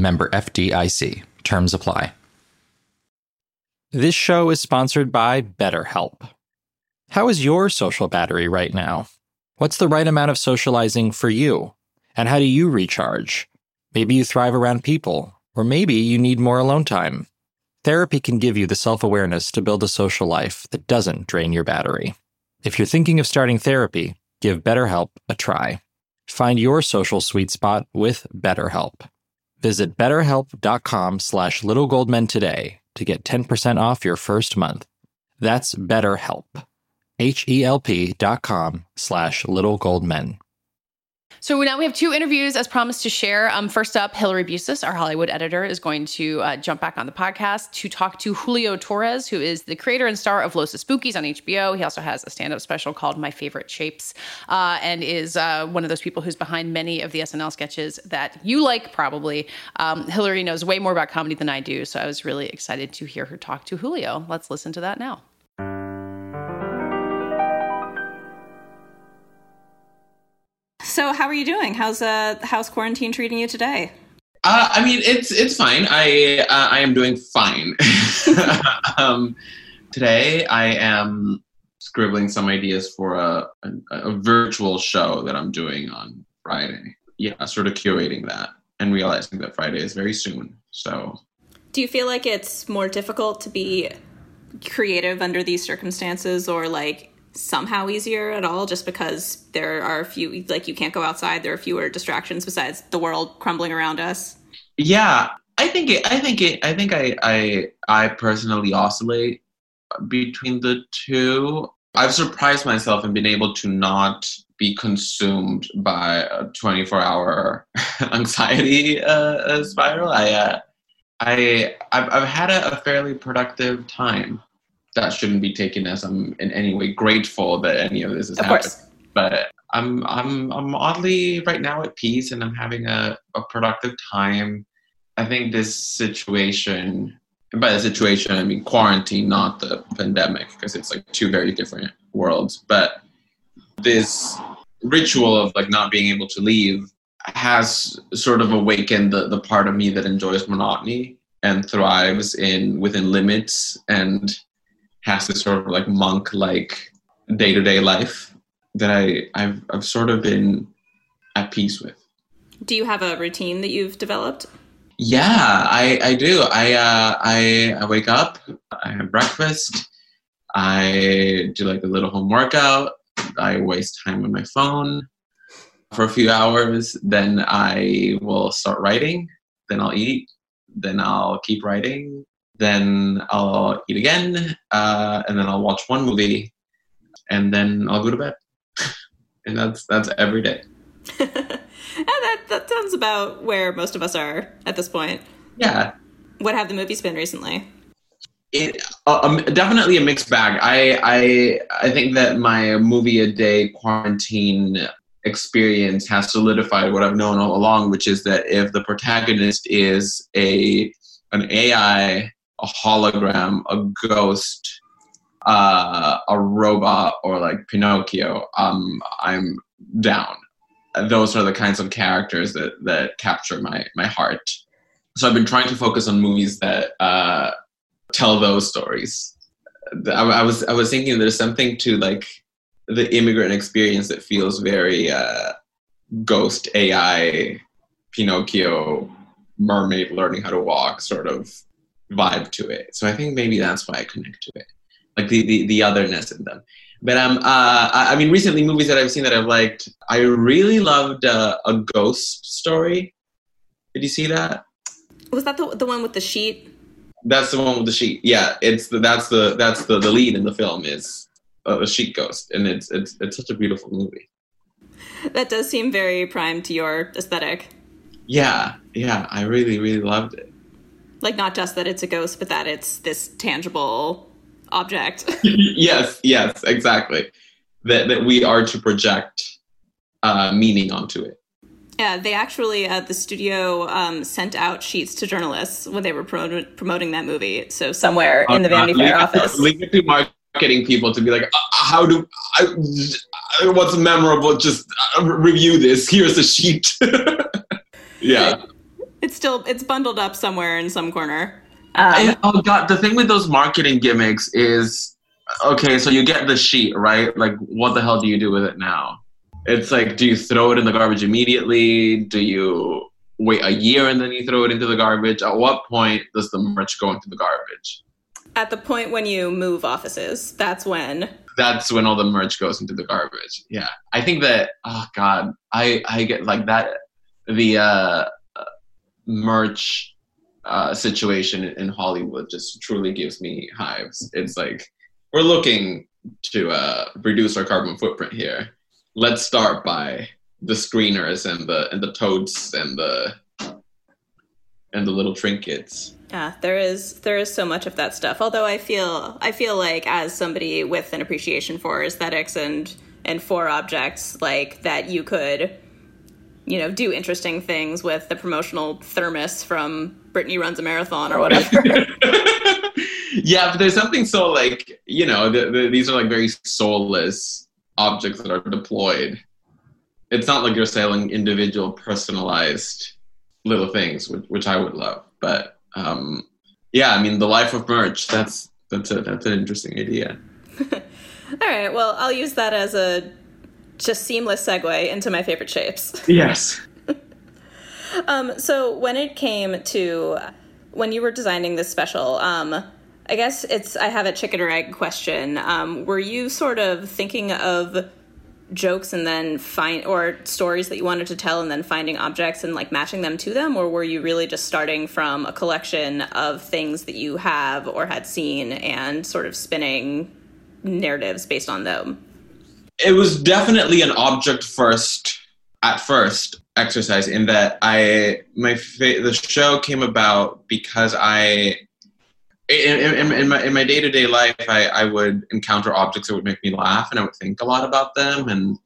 member FDIC. Terms apply. This show is sponsored by BetterHelp. How is your social battery right now? What's the right amount of socializing for you? And how do you recharge? Maybe you thrive around people, or maybe you need more alone time. Therapy can give you the self awareness to build a social life that doesn't drain your battery. If you're thinking of starting therapy, give BetterHelp a try. Find your social sweet spot with BetterHelp. Visit betterhelp.com slash littlegoldmen today to get 10% off your first month. That's BetterHelp. H-E-L-P dot com slash littlegoldmen. So now we have two interviews as promised to share. Um, first up, Hillary Busis, our Hollywood editor, is going to uh, jump back on the podcast to talk to Julio Torres, who is the creator and star of Los Espookys on HBO. He also has a stand-up special called My Favorite Shapes, uh, and is uh, one of those people who's behind many of the SNL sketches that you like, probably. Um, Hillary knows way more about comedy than I do, so I was really excited to hear her talk to Julio. Let's listen to that now. So, how are you doing? How's uh, how's quarantine treating you today? Uh, I mean, it's it's fine. I uh, I am doing fine. [laughs] um, today, I am scribbling some ideas for a, a, a virtual show that I'm doing on Friday. Yeah, sort of curating that and realizing that Friday is very soon. So, do you feel like it's more difficult to be creative under these circumstances, or like somehow easier at all just because there are a few like you can't go outside. There are fewer distractions besides the world crumbling around us. Yeah i think it i think it i think i i i personally oscillate between the two. I've surprised myself and been able to not be consumed by a 24 hour [laughs] anxiety uh, spiral. I uh, i I've, I've had a, a fairly productive time that shouldn't be taken as I'm in any way grateful that any of this is of happening. Course. But I'm I'm I'm oddly right now at peace and I'm having a, a productive time. I think this situation by the situation I mean quarantine, not the pandemic, because it's like two very different worlds. But this ritual of like not being able to leave has sort of awakened the, the part of me that enjoys monotony and thrives in within limits and has this sort of like monk like day to day life that I I've I've sort of been at peace with. Do you have a routine that you've developed? Yeah, I I do. I uh, I I wake up, I have breakfast, I do like a little home workout. I waste time on my phone for a few hours. Then I will start writing. Then I'll eat. Then I'll keep writing then I'll eat again, uh, and then I'll watch one movie, and then I'll go to bed. [laughs] and that's that's every day. [laughs] and that that sounds about where most of us are at this point. Yeah. What have the movies been recently? It uh, um, definitely a mixed bag. I I I think that my movie a day quarantine experience has solidified what I've known all along, which is that if the protagonist is a an AI a hologram, a ghost, uh, a robot, or like Pinocchio, um, I'm down. Those are the kinds of characters that that capture my my heart. So I've been trying to focus on movies that uh, tell those stories. I, I, was I was thinking there's something to like the immigrant experience that feels very uh, ghost AI, Pinocchio, mermaid learning how to walk sort of vibe to it. So I think maybe that's why I connect to it, like the the, the otherness in them. But um, uh, I, I mean, recently movies that I've seen that I've liked. I really loved uh, a ghost story. Did you see that? Was that the the one with the sheet? That's the one with the sheet. Yeah, it's the that's the that's the the lead in the film is a, a sheet ghost, and it's it's it's such a beautiful movie. That does seem very prime to your aesthetic. Yeah, yeah, I really really loved it. Like not just that it's a ghost, but that it's this tangible object. [laughs] yes, yes, exactly. That that we are to project uh, meaning onto it. Yeah, they actually uh, the studio um, sent out sheets to journalists when they were pro- promoting that movie. So somewhere in the Vanity Fair office, link it to marketing people to be like, uh, how do I? What's memorable? Just uh, review this. Here's a sheet. [laughs] yeah. It's still it's bundled up somewhere in some corner. Um, oh god, the thing with those marketing gimmicks is okay, so you get the sheet, right? Like what the hell do you do with it now? It's like do you throw it in the garbage immediately? Do you wait a year and then you throw it into the garbage? At what point does the merch go into the garbage? At the point when you move offices, that's when that's when all the merch goes into the garbage. Yeah. I think that oh god, I I get like that the uh merch uh, situation in Hollywood just truly gives me hives. It's like we're looking to uh, reduce our carbon footprint here. Let's start by the screeners and the and the totes and the and the little trinkets. Yeah, there is there is so much of that stuff. Although I feel I feel like as somebody with an appreciation for aesthetics and and for objects like that you could you know do interesting things with the promotional thermos from Brittany runs a marathon or whatever. [laughs] yeah, but there's something so like you know the, the, these are like very soulless objects that are deployed. It's not like you're selling individual personalized little things, which, which I would love. But um, yeah, I mean the life of merch. That's that's a that's an interesting idea. [laughs] All right. Well, I'll use that as a just seamless segue into my favorite shapes. Yes. [laughs] um, so when it came to when you were designing this special, um, I guess it's I have a chicken or egg question. Um, were you sort of thinking of jokes and then find or stories that you wanted to tell and then finding objects and like matching them to them or were you really just starting from a collection of things that you have or had seen and sort of spinning narratives based on them it was definitely an object first at first exercise in that i my fa- the show came about because i in, in, in, my in my day to day life, I, I would encounter objects that would make me laugh, and I would think a lot about them and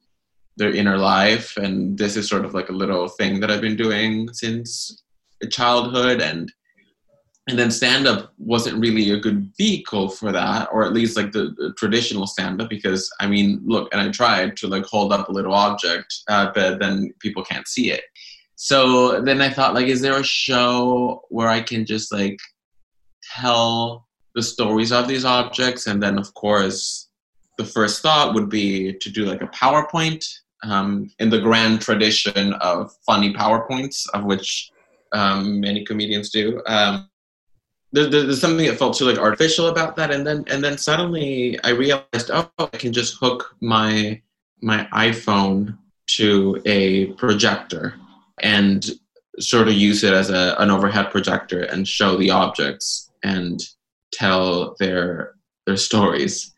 their inner life. And this is sort of like a little thing that I've been doing since childhood, and and then stand up wasn't really a good vehicle for that, or at least like the, the traditional stand up, because I mean, look, and I tried to like hold up a little object, uh, but then people can't see it. So then I thought, like, is there a show where I can just like tell the stories of these objects. And then, of course, the first thought would be to do like a PowerPoint um, in the grand tradition of funny PowerPoints, of which um, many comedians do. Um, there, there's something that felt too like artificial about that, and then and then suddenly I realized, oh, I can just hook my my iPhone to a projector and sort of use it as a, an overhead projector and show the objects and tell their their stories.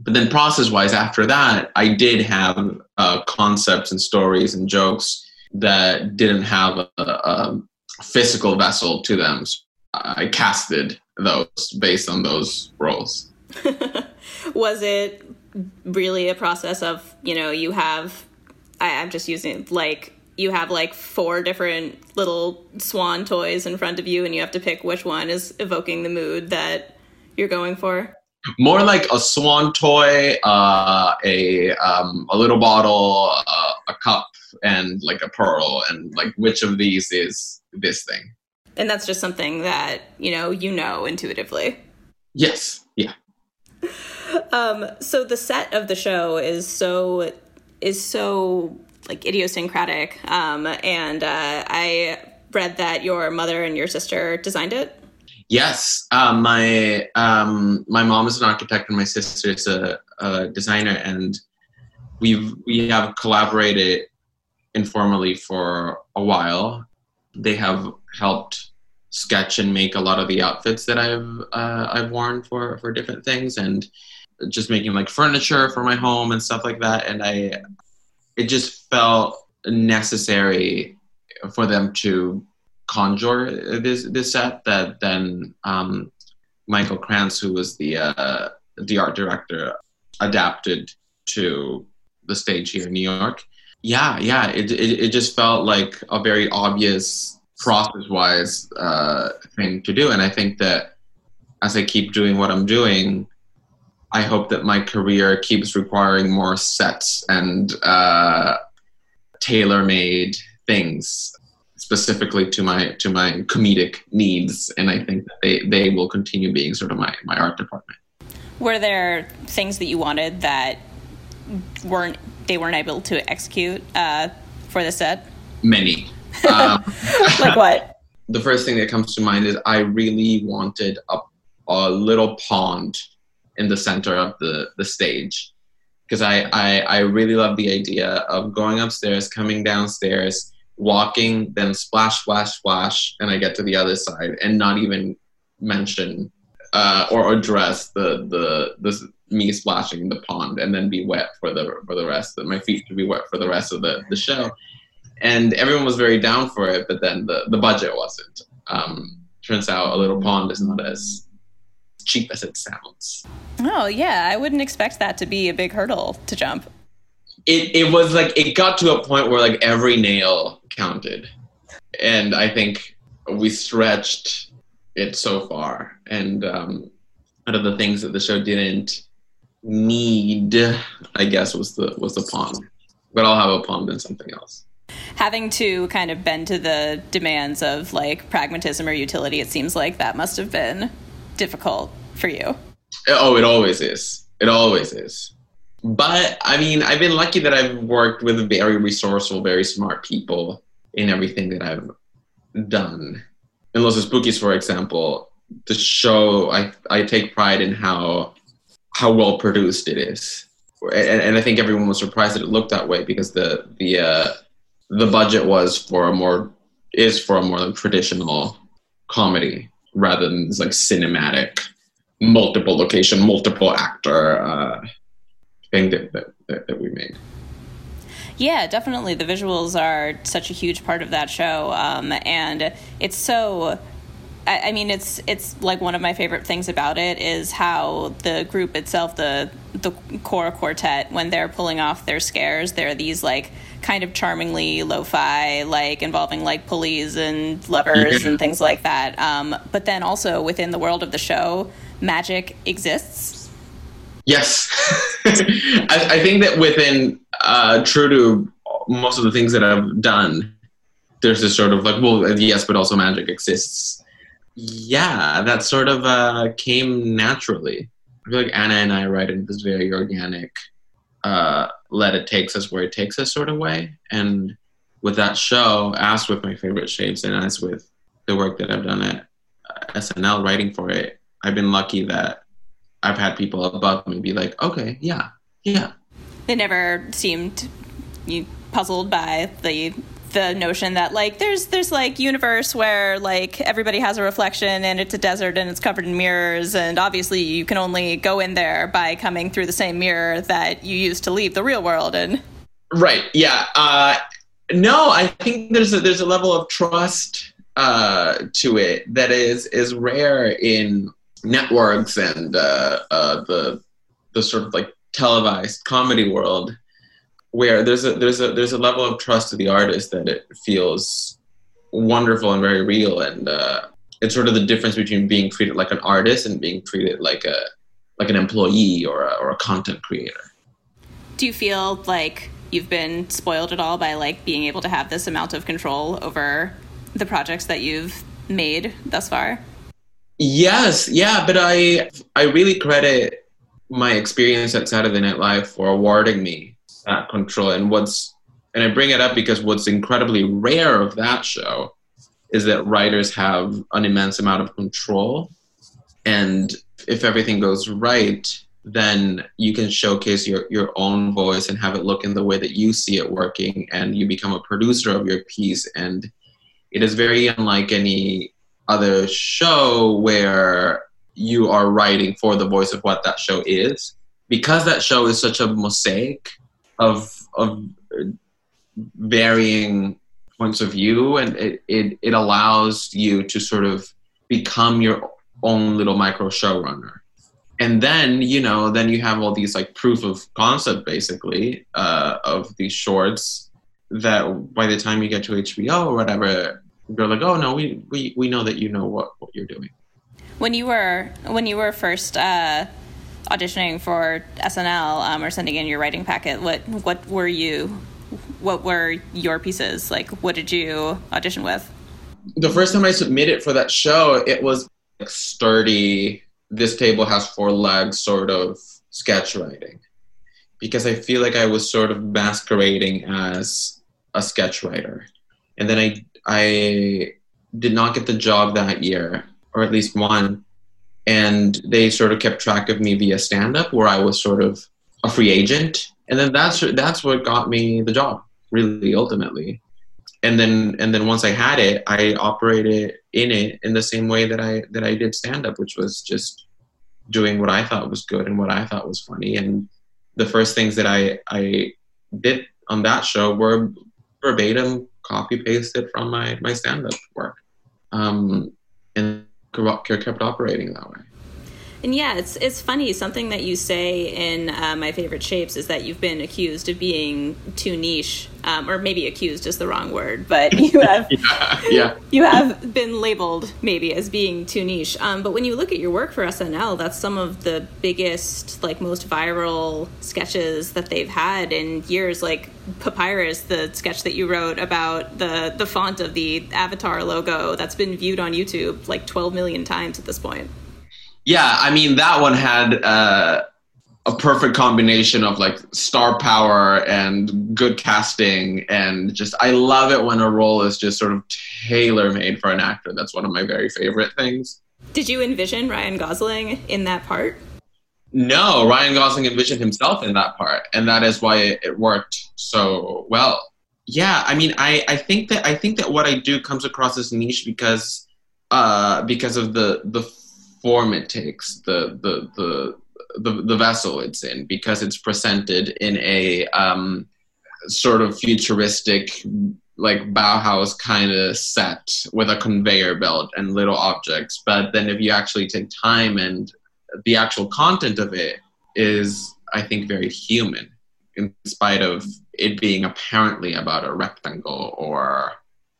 But then process wise, after that, I did have uh, concepts and stories and jokes that didn't have a, a physical vessel to them. So I casted those based on those roles. [laughs] Was it really a process of you know you have I, I'm just using like you have like four different little swan toys in front of you and you have to pick which one is evoking the mood that you're going for more like a swan toy uh, a um, a little bottle uh, a cup and like a pearl and like which of these is this thing and that's just something that you know you know intuitively yes yeah um so the set of the show is so is so like idiosyncratic. Um, and uh, I read that your mother and your sister designed it. Yes, um, my um, my mom is an architect and my sister is a, a designer, and we've we have collaborated informally for a while. They have helped sketch and make a lot of the outfits that I've uh, I've worn for for different things, and just making like furniture for my home and stuff like that. And I it just felt necessary for them to conjure this this set that then um, Michael Krantz, who was the uh, the art director, adapted to the stage here in New York. Yeah, yeah, it it, it just felt like a very obvious process wise uh, thing to do, and I think that as I keep doing what I'm doing, I hope that my career keeps requiring more sets and uh, tailor-made things specifically to my to my comedic needs, and I think that they they will continue being sort of my my art department. Were there things that you wanted that weren't they weren't able to execute uh, for the set? Many. Um, [laughs] like what? The first thing that comes to mind is I really wanted a, a little pond in the center of the, the stage because I, I, I really love the idea of going upstairs, coming downstairs, walking, then splash, splash, splash, and I get to the other side and not even mention uh, or address the the this me splashing in the pond and then be wet for the for the rest of my feet to be wet for the rest of the the show and everyone was very down for it but then the the budget wasn't. Um turns out a little pond is not as cheap as it sounds. Oh, yeah. I wouldn't expect that to be a big hurdle to jump. it it was like it got to a point where like every nail counted. And i think we stretched it so far. And um out of the things that the show didn't need i guess was the was the pond. But i'll have a pond and something else Having to kind of bend to the demands of like pragmatism or utility, it seems like that must have been difficult for you. oh it always is. It always is. But i mean i've been lucky that i've worked with very resourceful very smart people in everything that i've done. In Los Espookys for example the show i i take pride in how how well produced it is. And, and i think everyone was surprised that it looked that way because the the uh the budget was for a more is for a more like traditional comedy rather than this like cinematic multiple location multiple actor uh thing that that, that, we made Yeah, definitely. The visuals are such a huge part of that show, um, and it's so. I, I mean, it's it's like one of my favorite things about it is how the group itself, the the core quartet, when they're pulling off their scares, they're these like kind of charmingly lo-fi, like involving like pulleys and levers Yeah. and things like that. Um, but then also within the world of the show, magic exists. Yes, [laughs] I, I think that within uh, true to most of the things that I've done, there's this sort of like, well, yes, but also magic exists. Yeah, that sort of uh, came naturally. I feel like Ana and I write in this very organic, uh, let it takes us where it takes us sort of way. And with that show, as with my favorite shapes and as with the work that I've done at uh, SNL writing for it, I've been lucky that I've had people above me be like, okay, yeah, yeah. they never seemed you puzzled by the the notion that like there's there's like universe where like everybody has a reflection and it's a desert and it's covered in mirrors and obviously you can only go in there by coming through the same mirror that you used to leave the real world and Right. Yeah. Uh, no, I think there's a, there's a level of trust uh, to it that is is rare in networks and uh, uh, the the sort of like televised comedy world, where there's a there's a there's a level of trust to the artist that it feels wonderful and very real, and uh, it's sort of the difference between being treated like an artist and being treated like a like an employee or a, or a content creator. do you feel like you've been spoiled at all by like being able to have this amount of control over the projects that you've made thus far? Yes, yeah, but I I really credit my experience at Saturday Night Live for awarding me that control. And what's and I bring it up because what's incredibly rare of that show is that writers have an immense amount of control, and if everything goes right, then you can showcase your your own voice and have it look in the way that you see it working, and you become a producer of your piece. And it is very unlike any other show where you are writing for the voice of what that show is. Because that show is such a mosaic of of varying points of view and it, it, it allows you to sort of become your own little micro showrunner. And then you know then you have all these like proof of concept basically uh, of these shorts that by the time you get to hbo or whatever they're like oh no we, we, we know that you know what, what you're doing. When you were when you were first uh, auditioning for SNL um, or sending in your writing packet, what what were you? What were your pieces like? What did you audition with? the first time I submitted for that show, it was like sturdy. This table has four legs, sort of sketch writing, because I feel like I was sort of masquerading as a sketch writer, and then I I did not get the job that year, or at least one, and they sort of kept track of me via stand up, where I was sort of a free agent, and then that's that's what got me the job, really ultimately. And then and then once I had it, I operated in it in the same way that I that I did stand up, which was just doing what I thought was good and what I thought was funny. And the first things that I I did on that show were verbatim copy pasted from my my stand up work, um, and kept operating that way. And yeah, it's it's funny. Something that you say in uh, my favorite shapes is that you've been accused of being too niche, um, or maybe accused is the wrong word, but [laughs] you have [laughs] yeah, yeah, you have been labeled maybe as being too niche. Um, but when you look at your work for SNL, that's some of the biggest, like most viral sketches that they've had in years. Like Papyrus, the sketch that you wrote about the the font of the Avatar logo, that's been viewed on YouTube like 12 million times at this point yeah, I mean that one had uh, a perfect combination of like star power and good casting, and just I love it when a role is just sort of tailor made for an actor. That's one of my very favorite things. Did you envision Ryan Gosling in that part? No, Ryan Gosling envisioned himself in that part, and that is why it, it worked so well. Yeah, I mean, I, I think that I think that what I do comes across as niche because uh, because of the the form it takes, the the the the, the vessel it's in, because it's presented in a um, sort of futuristic, like Bauhaus kind of set with a conveyor belt and little objects. But then if you actually take time and the actual content of it is, I think, very human, in spite of it being apparently about a rectangle or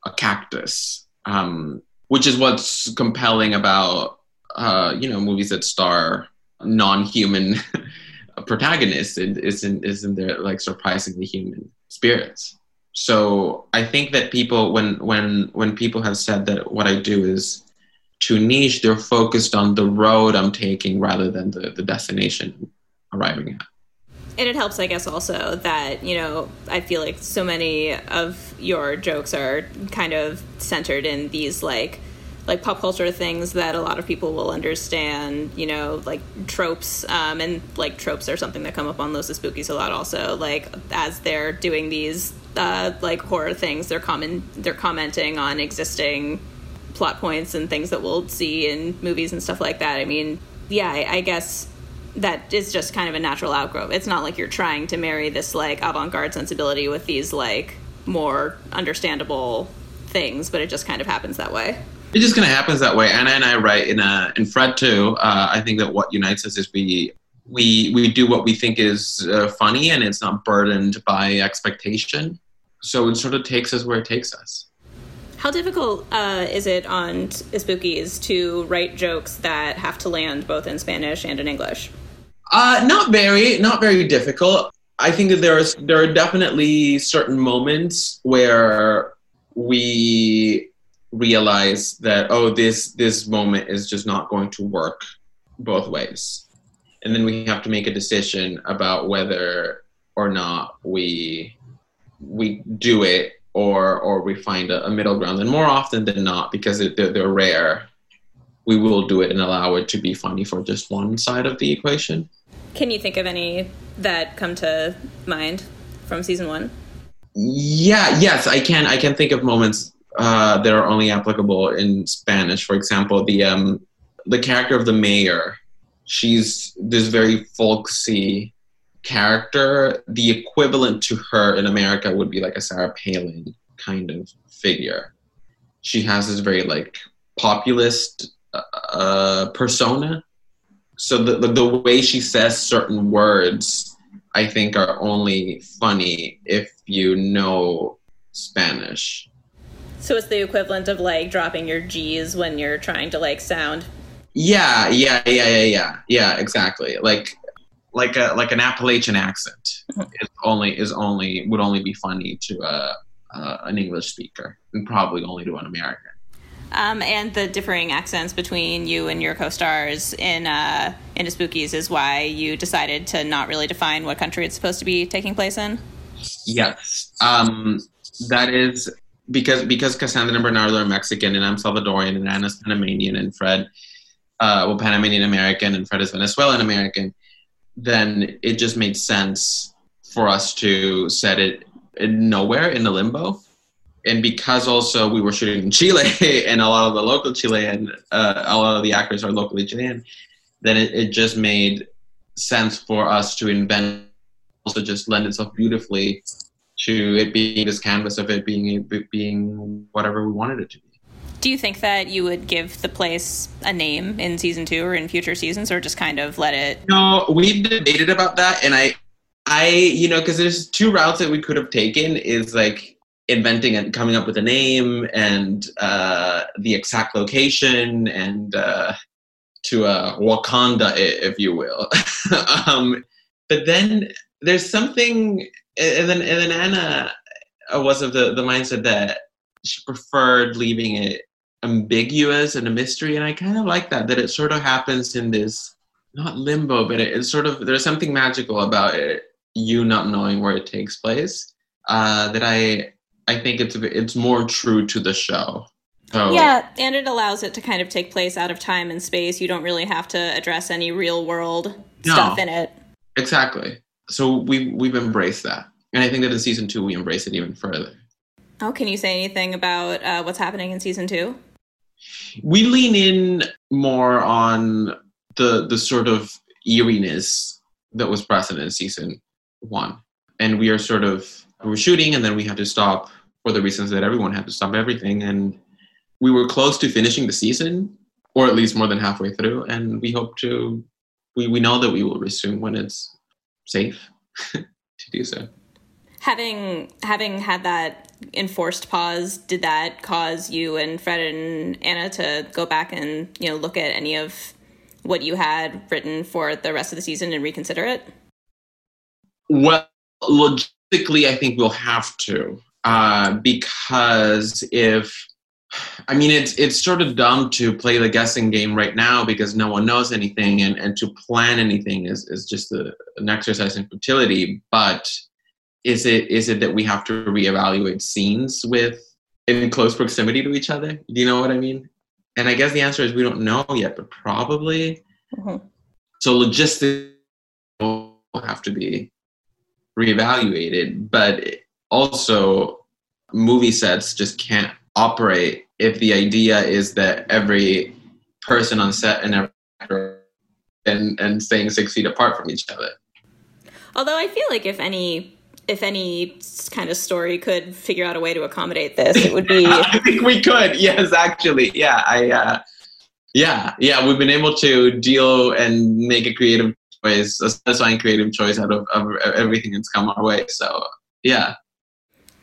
a cactus. Um, which is what's compelling about uh, you know movies that star non-human [laughs] protagonists isn't isn't there like surprisingly human spirits. So i think that people when when when people have said that what i do is too niche they're focused on the road i'm taking rather than the, the destination arriving at. And it helps i guess also that you know i feel like so many of your jokes are kind of centered in these like like pop culture things that a lot of people will understand, you know, like tropes, um, and like tropes are something that come up on Los Espookys a lot. Also, like as they're doing these uh, like horror things, they're common they're commenting on existing plot points and things that we'll see in movies and stuff like that. I mean, yeah, I, I guess that is just kind of a natural outgrowth. It's not like you're trying to marry this like avant-garde sensibility with these like more understandable things, but it just kind of happens that way. It just kind of happens that way. Ana and I write in a in Fred too. Uh, I think that what unites us is we we we do what we think is uh, funny, and it's not burdened by expectation. So it sort of takes us where it takes us. How difficult uh, is it on Espookys to write jokes that have to land both in Spanish and in English? Uh, not very, not very difficult. I think that there is there are definitely certain moments where we realize that oh this this moment is just not going to work both ways. And then we have to make a decision about whether or not we we do it or or we find a, a middle ground. And more often than not because it, they're, they're rare we will do it and allow it to be funny for just one side of the equation. Can you think of any that come to mind from season one? Yeah yes i can i can think of moments uh, that are only applicable in Spanish. For example, the um, the character of the mayor, she's this very folksy character. The equivalent to her in America would be like a Sarah Palin kind of figure. She has this very like populist uh, persona. So the, the the way she says certain words, I think, are only funny if you know Spanish so it's the equivalent of like dropping your G's when you're trying to like sound. Yeah, yeah, yeah, yeah, yeah, yeah. Exactly. Like, like a like an Appalachian accent mm-hmm. is only is only would only be funny to a, uh, an English speaker, and probably only to an American. Um, and the differing accents between you and your co-stars in uh, into Espookys is why you decided to not really define what country it's supposed to be taking place in. Yes, um, that is because because Cassandra and Bernardo are Mexican and I'm Salvadorian and Ana's Panamanian and Fred, uh, well Panamanian American and Fred is Venezuelan American, then it just made sense for us to set it in nowhere in the limbo. and because also we were shooting in Chile [laughs] and a lot of the local Chilean, uh, a lot of the actors are locally Chilean, then it, it just made sense for us to invent, also just lend itself beautifully to it being this canvas of it being being whatever we wanted it to be. Do you think that you would give the place a name in season two or in future seasons, or just kind of let it? No, we debated about that, and I, I, you know, because there's two routes that we could have taken. Is like inventing and coming up with a name and uh, the exact location and uh, to uh, Wakanda, if you will. [laughs] um, but then there's something, and then and then Ana was of the the mindset that she preferred leaving it ambiguous and a mystery, and I kind of like that that it sort of happens in this not limbo, but it, it's sort of there's something magical about it, you not knowing where it takes place. Uh, that I I think it's it's more true to the show. So, yeah, and it allows it to kind of take place out of time and space. You don't really have to address any real world no, stuff in it. Exactly. So we we've embraced that, and I think that in season two we embrace it even further. Oh, can you say anything about uh, what's happening in season two? We lean in more on the the sort of eeriness that was present in season one, and we are sort of we were shooting, and then we had to stop for the reasons that everyone had to stop everything. And we were close to finishing the season, or at least more than halfway through. And we hope to, we, we know that we will resume when it's safe [laughs] to do so. Having having had that enforced pause, did that cause you and Fred and Anna to go back and you know look at any of what you had written for the rest of the season and reconsider it? Well, logistically, I think we'll have to uh, because if I mean it's it's sort of dumb to play the guessing game right now because no one knows anything and, and to plan anything is, is just a, an exercise in futility. But is it is it that we have to reevaluate scenes with in close proximity to each other? Do you know what I mean? And I guess the answer is we don't know yet, but probably. Mm-hmm. So logistics will have to be reevaluated. But also, movie sets just can't operate if the idea is that every person on set and every and and staying six feet apart from each other. Although I feel like if any if any kind of story could figure out a way to accommodate this, it would be. [laughs] I think we could. Yes, actually, yeah. I, uh, yeah, yeah. We've been able to deal and make a creative choice, a satisfying creative choice out of, of everything that's come our way. So, yeah.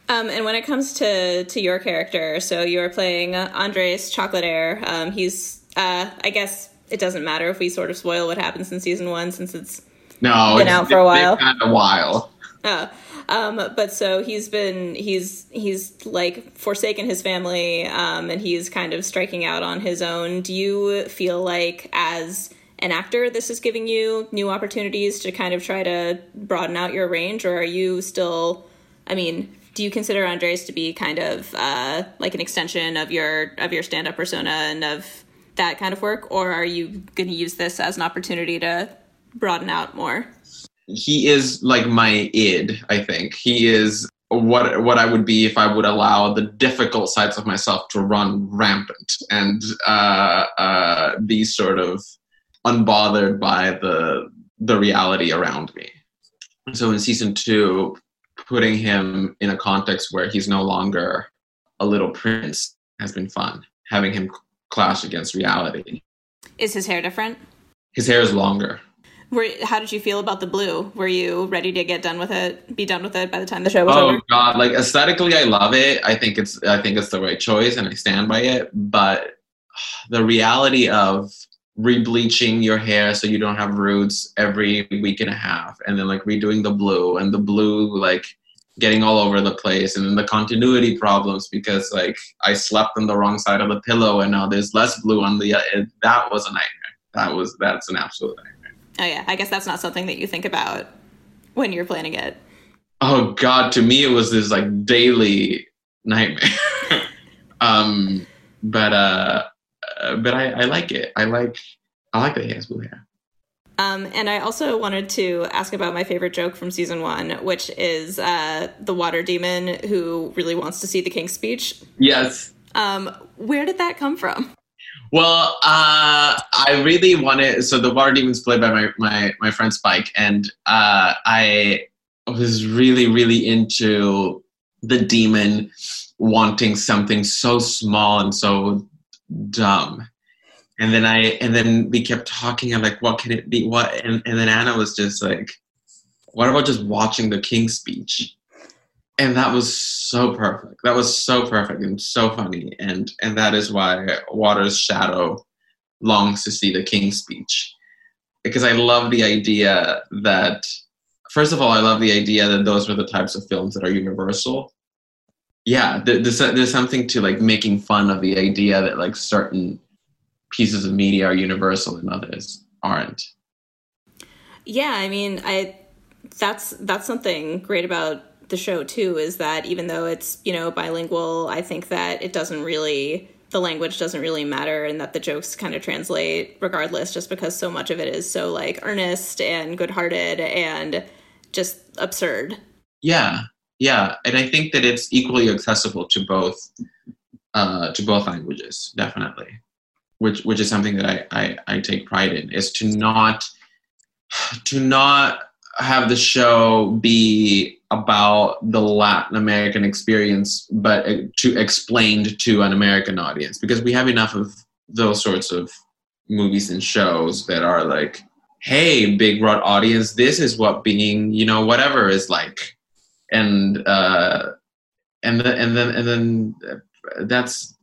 Um, and when it comes to to your character, so you're playing Andres Chocolataire. Um, he's, uh, I guess it doesn't matter if we sort of spoil what happens in season one since it's no been out for a while. Of a while. Oh, um, but so he's been he's he's like forsaken his family, um, and he's kind of striking out on his own. Do you feel like as an actor, this is giving you new opportunities to kind of try to broaden out your range, or are you still? I mean, do you consider Andres to be kind of uh, like an extension of your of your stand up persona and of that kind of work, or are you going to use this as an opportunity to broaden out more? He is like my id. I think he is what what I would be if I would allow the difficult sides of myself to run rampant and uh, uh, be sort of unbothered by the the reality around me. So in season two, putting him in a context where he's no longer a little prince has been fun. Having him clash against reality. Is his hair different? His hair is longer. Were, how did you feel about the blue? Were you ready to get done with it? Be done with it by the time the show was oh, over? Oh god, like aesthetically, I love it. I think it's I think it's the right choice, and I stand by it. But the reality of rebleaching your hair so you don't have roots every week and a half and then like redoing the blue and the blue like getting all over the place and then the continuity problems because like I slept on the wrong side of the pillow and now there's less blue on the uh, that was a nightmare that was that's an absolute nightmare oh yeah I guess that's not something that you think about when you're planning it oh god to me it was this like daily nightmare [laughs] um but uh uh, but I, I like it. I like I like that he has blue hair. Um, and I also wanted to ask about my favorite joke from season one, which is uh, the water demon who really wants to see the king's speech. Yes. Um, where did that come from? Well, uh, I really wanted. So the water demon's played by my my my friend Spike, and uh, I was really really into the demon wanting something so small and so dumb. And then I and then we kept talking. I'm like, what can it be? What? And and then Ana was just like, what about just watching the king's speech? And that was so perfect. That was so perfect and so funny. And and that is why water's shadow longs to see the king's speech. Because i love the idea that first of all i love the idea that those were the types of films that are universal. Yeah there's, there's something to like making fun of the idea that like certain pieces of media are universal and others aren't. Yeah i mean i that's that's something great about the show too is that even though it's you know bilingual i think that it doesn't really the language doesn't really matter and that the jokes kind of translate regardless just because so much of it is so like earnest and good-hearted and just absurd. Yeah. Yeah. And i think that it's equally accessible to both uh, to both languages definitely which which is something that I, I i take pride in is to not to not have the show be about the Latin American experience, but to explained to an American audience because we have enough of those sorts of movies and shows that are like, hey, big broad audience, this is what being, you know, whatever is like, and uh, and then and then and then that's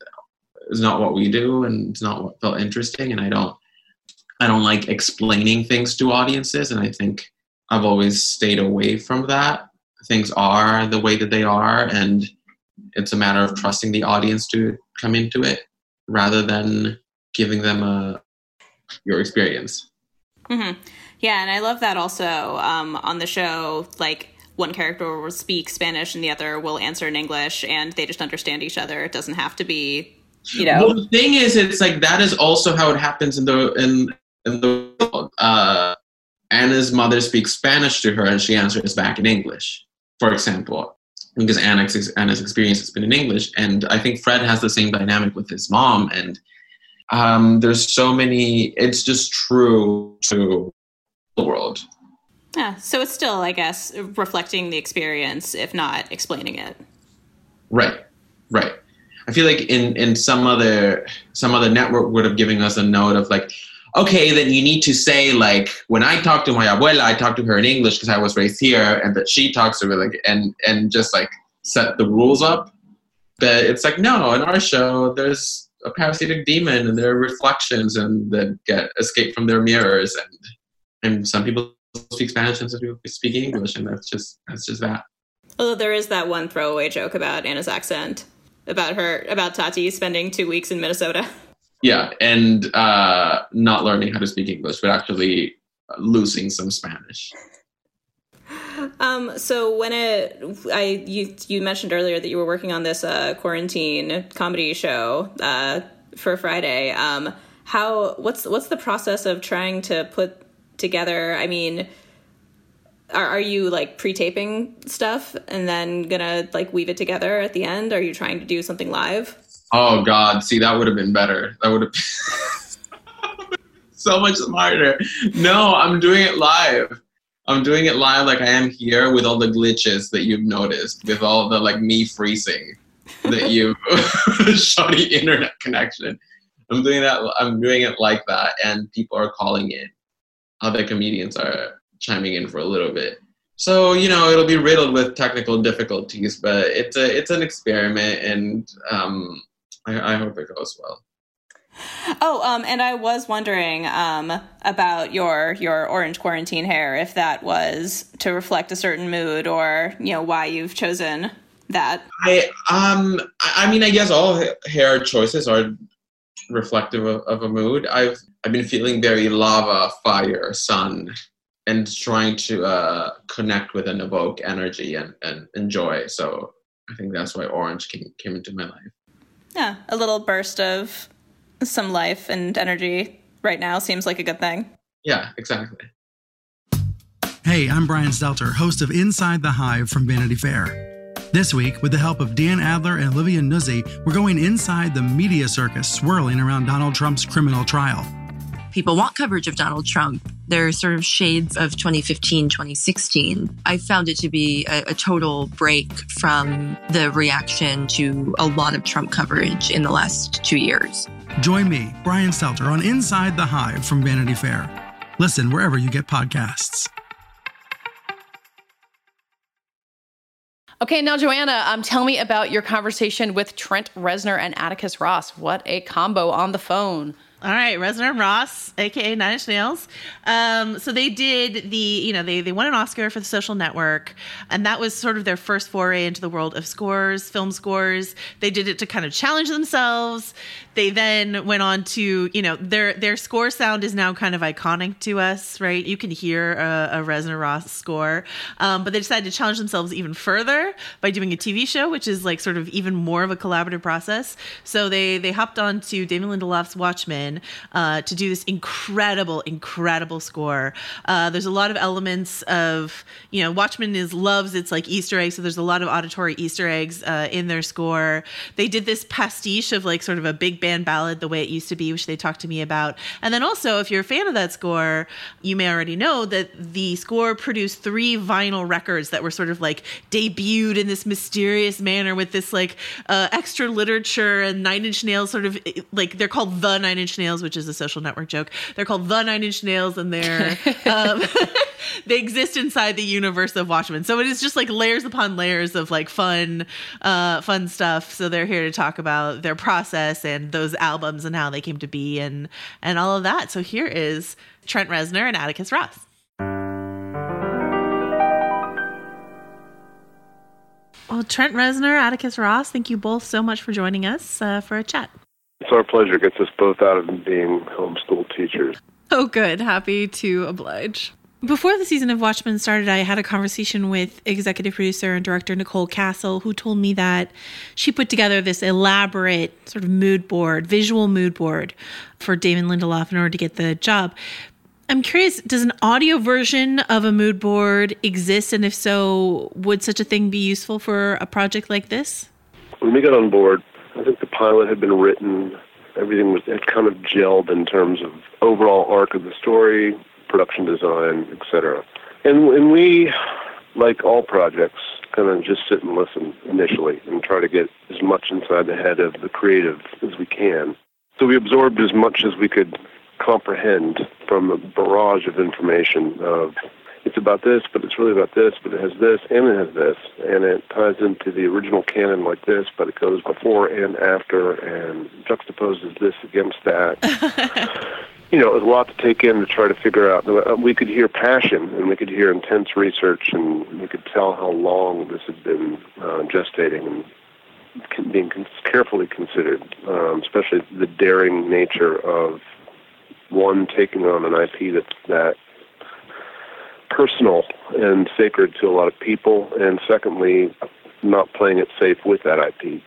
is not what we do, and it's not what felt interesting, and I don't. I don't like explaining things to audiences, and I think I've always stayed away from that. Things are the way that they are, and it's a matter of trusting the audience to come into it rather than giving them a your experience. Mm-hmm. Yeah, and I love that also um, on the show. Like one character will speak Spanish and the other will answer in English, and they just understand each other. It doesn't have to be, you know. Well, the thing is, it's like that is also how it happens in the in in the world. Uh, Ana's mother speaks Spanish to her and she answers back in English, for example, because Ana's, Ana's experience has been in English. And I think Fred has the same dynamic with his mom. And um, there's so many, it's just true to the world. Yeah, so it's still, I guess, reflecting the experience, if not explaining it. Right, right. I feel like in, in some other some other network would have given us a note of like, okay, then you need to say like when I talk to my abuela, I talk to her in English because I was raised here, and that she talks to her like and and just like set the rules up. But it's like no, in our show, there's a parasitic demon and there are reflections and that get escape from their mirrors and and some people speak Spanish and some people speak English and that's just that's just that. Although there is that one throwaway joke about Ana's accent, about her about Tati spending two weeks in Minnesota. [laughs] Yeah, and uh, not learning how to speak English, but actually losing some Spanish. Um, so when it, I you you mentioned earlier that you were working on this uh, quarantine comedy show uh, for Friday. Um, how what's what's the process of trying to put together? I mean, are, are you like pre-taping stuff and then gonna like weave it together at the end? Are you trying to do something live? Oh God, see that would have been better. That would have been [laughs] so much smarter. No, I'm doing it live. I'm doing it live like I am here with all the glitches that you've noticed, with all the like me freezing that [laughs] you [laughs] shoddy internet connection. I'm doing that. I'm doing it like that, and people are calling in. Other comedians are chiming in for a little bit. So you know it'll be riddled with technical difficulties, but it's a it's an experiment, and um, I, I hope it goes well. Oh, um, and I was wondering um, about your your orange quarantine hair, if that was to reflect a certain mood, or you know why you've chosen that. I um, I mean, I guess all hair choices are reflective of, of a mood. I've I've been feeling very lava, fire, sun, and trying to uh, connect with and evoke energy and, and enjoy. So I think that's why orange came came into my life yeah, a little burst of some life and energy right now seems like a good thing. Yeah, exactly. Hey, I'm Brian Stelter, host of Inside the Hive from Vanity Fair. This week, with the help of Dan Adler and Olivia Nuzzi, we're going inside the media circus swirling around Donald Trump's criminal trial. People want coverage of Donald Trump. There are sort of shades of 2015, 2016. I found it to be a, a total break from the reaction to a lot of Trump coverage in the last two years. Join me, Brian Stelter, on Inside the Hive from Vanity Fair. Listen wherever you get podcasts. Okay, now Joanna, um, tell me about your conversation with Trent Reznor and Atticus Ross. What a combo on the phone. All right, Reznor and Ross, aka Nine Inch Nails. Um, so they did the, you know, they they won an Oscar for The Social Network, and that was sort of their first foray into the world of scores, film scores. They did it to kind of challenge themselves. They then went on to, you know, their their score sound is now kind of iconic to us, right? You can hear a, a Reznor Ross score, um, but they decided to challenge themselves even further by doing a TV show, which is like sort of even more of a collaborative process. So they they hopped on to Damon Lindelof's Watchmen uh, to do this incredible, incredible score. Uh, there's a lot of elements of, you know, Watchmen is loves its like Easter eggs, so there's a lot of auditory Easter eggs uh, in their score. They did this pastiche of like sort of a big band ballad the way it used to be, which they talked to me about. And then also, if you're a fan of that score, you may already know that the score produced three vinyl records that were sort of like debuted in this mysterious manner with this like uh, extra literature and Nine Inch Nails sort of like they're called the Nine Inch Nails, which is a social network joke. They're called the Nine Inch Nails, and they're [laughs] um, [laughs] they exist inside the universe of Watchmen. So it is just like layers upon layers of like fun, uh, fun stuff. So they're here to talk about their process and those albums and how they came to be and and all of that. So here is Trent Reznor and Atticus Ross. Well, Trent Reznor, Atticus Ross, thank you both so much for joining us uh, for a chat. It's our pleasure. It gets us both out of being homeschool teachers. Oh, good. Happy to oblige. Before the season of Watchmen started, I had a conversation with executive producer and director Nicole Kassell, who told me that she put together this elaborate sort of mood board, visual mood board for Damon Lindelof in order to get the job. I'm curious, does an audio version of a mood board exist? And if so, would such a thing be useful for a project like this? When we got on board, I think the pilot had been written. Everything was had kind of gelled in terms of overall arc of the story, production design, etc. And and we, like all projects, kind of just sit and listen initially and try to get as much inside the head of the creative as we can. So we absorbed as much as we could comprehend from a barrage of information of it's about this, but it's really about this, but it has this, and it has this, and it ties into the original canon like this, but it goes before and after, and juxtaposes this against that. [laughs] you know, it was a lot to take in to try to figure out. We could hear passion, and we could hear intense research, and we could tell how long this had been uh, gestating and being carefully considered, um, especially the daring nature of one taking on an IP that's that personal and sacred to a lot of people, and secondly, not playing it safe with that IP.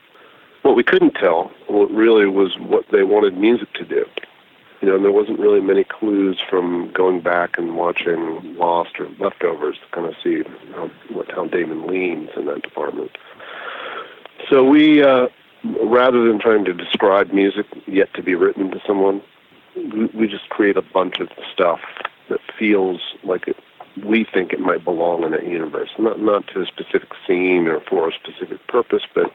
What we couldn't tell, what really was what they wanted music to do. You know, and there wasn't really many clues from going back and watching Lost or Leftovers to kind of see how, what, how Damon leans in that department. So we, uh, rather than trying to describe music yet to be written to someone, we, just create a bunch of stuff that feels like it we think it might belong in that universe. Not not to a specific scene or for a specific purpose, but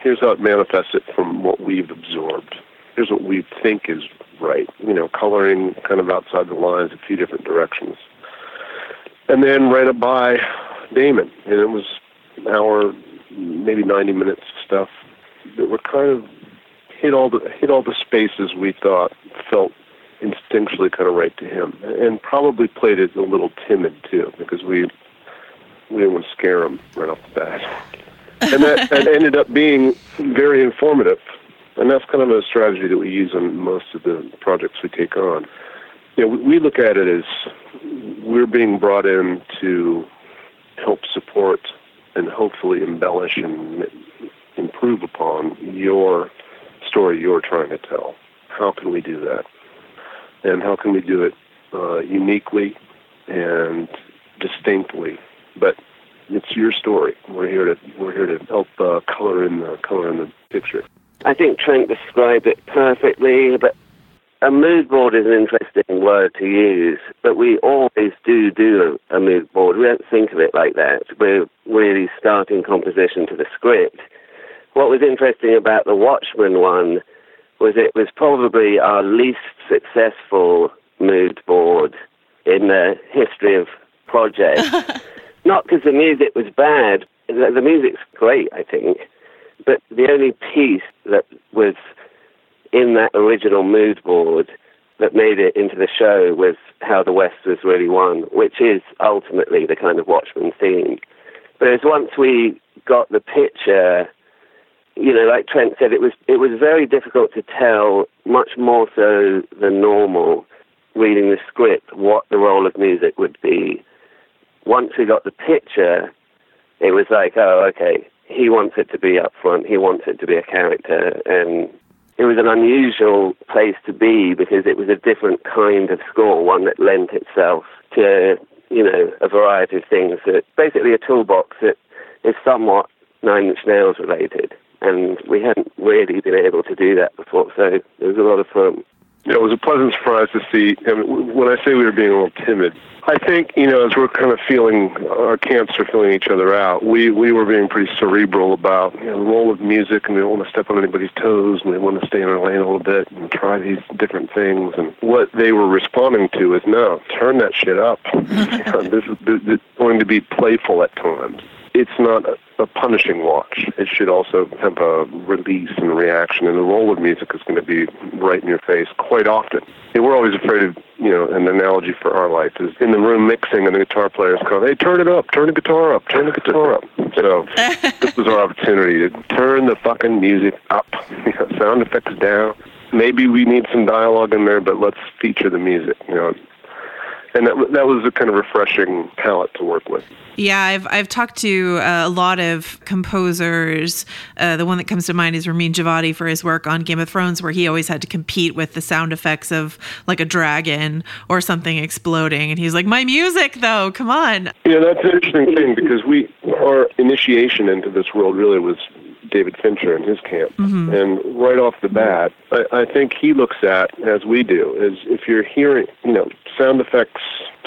here's how it manifests it from what we've absorbed. Here's what we think is right. You know, coloring kind of outside the lines, a few different directions. And then ran it by Damon, and it was an hour, maybe 90 minutes of stuff that were kind of hit all the hit all the spaces we thought felt instinctually kind of right to him, and probably played it a little timid too, because we we didn't want to scare him right off the bat, and that, that [laughs] ended up being very informative, and that's kind of a strategy that we use on most of the projects we take on. You know, we look at it as we're being brought in to help support and hopefully embellish and improve upon your story you're trying to tell. How can we do that? and how can we do it uh, uniquely and distinctly. But it's your story. We're here to we're here to help uh, color in the color in the picture. I think Trent described it perfectly, but a mood board is an interesting word to use, but we always do do a, mood board. We don't think of it like that. We're really starting composition to the script. What was interesting about the Watchmen one was it was probably our least successful mood board in the history of projects. [laughs] Not because the music was bad. The music's great, I think. But the only piece that was in that original mood board that made it into the show was how the West was really won, which is ultimately the kind of Watchmen theme. But it was once we got the picture, you know, like Trent said, it was it was very difficult to tell, much more so than normal, reading the script, what the role of music would be. Once we got the picture, it was like, oh, okay, he wants it to be up front, he wants it to be a character, and it was an unusual place to be because it was a different kind of score, one that lent itself to, you know, a variety of things. That basically a toolbox that is somewhat Nine Inch Nails related. And we hadn't really been able to do that before, so it was a lot of fun. It was a pleasant surprise to see. Mean, when I say we were being a little timid, I think you know as we're kind of feeling our camps are feeling each other out. We we were being pretty cerebral about you know, the role of music, and we don't want to step on anybody's toes, and we want to stay in our lane a little bit and try these different things. And what they were responding to is no, turn that shit up. [laughs] this is going to be playful at times. It's not a, punishing watch. It should also have a release and reaction, and the role of music is going to be right in your face quite often. And we're always afraid of, you know, an analogy for our life is in the room mixing, and the guitar players call, "Hey, turn it up, turn the guitar up, turn the guitar up." So [laughs] this was our opportunity to turn the fucking music up, you [laughs] know, sound effects down. Maybe we need some dialogue in there, but let's feature the music, you know. And that that was a kind of refreshing palette to work with. Yeah, I've I've talked to uh, a lot of composers. Uh, the one that comes to mind is Ramin Djawadi for his work on Game of Thrones, where he always had to compete with the sound effects of like a dragon or something exploding, and he's like, "My music, though, come on." Yeah, that's an interesting thing because we our initiation into this world really was David Fincher and his camp. Mhm. And right off the bat, I, I think he looks at, as we do, is if you're hearing, you know, sound effects,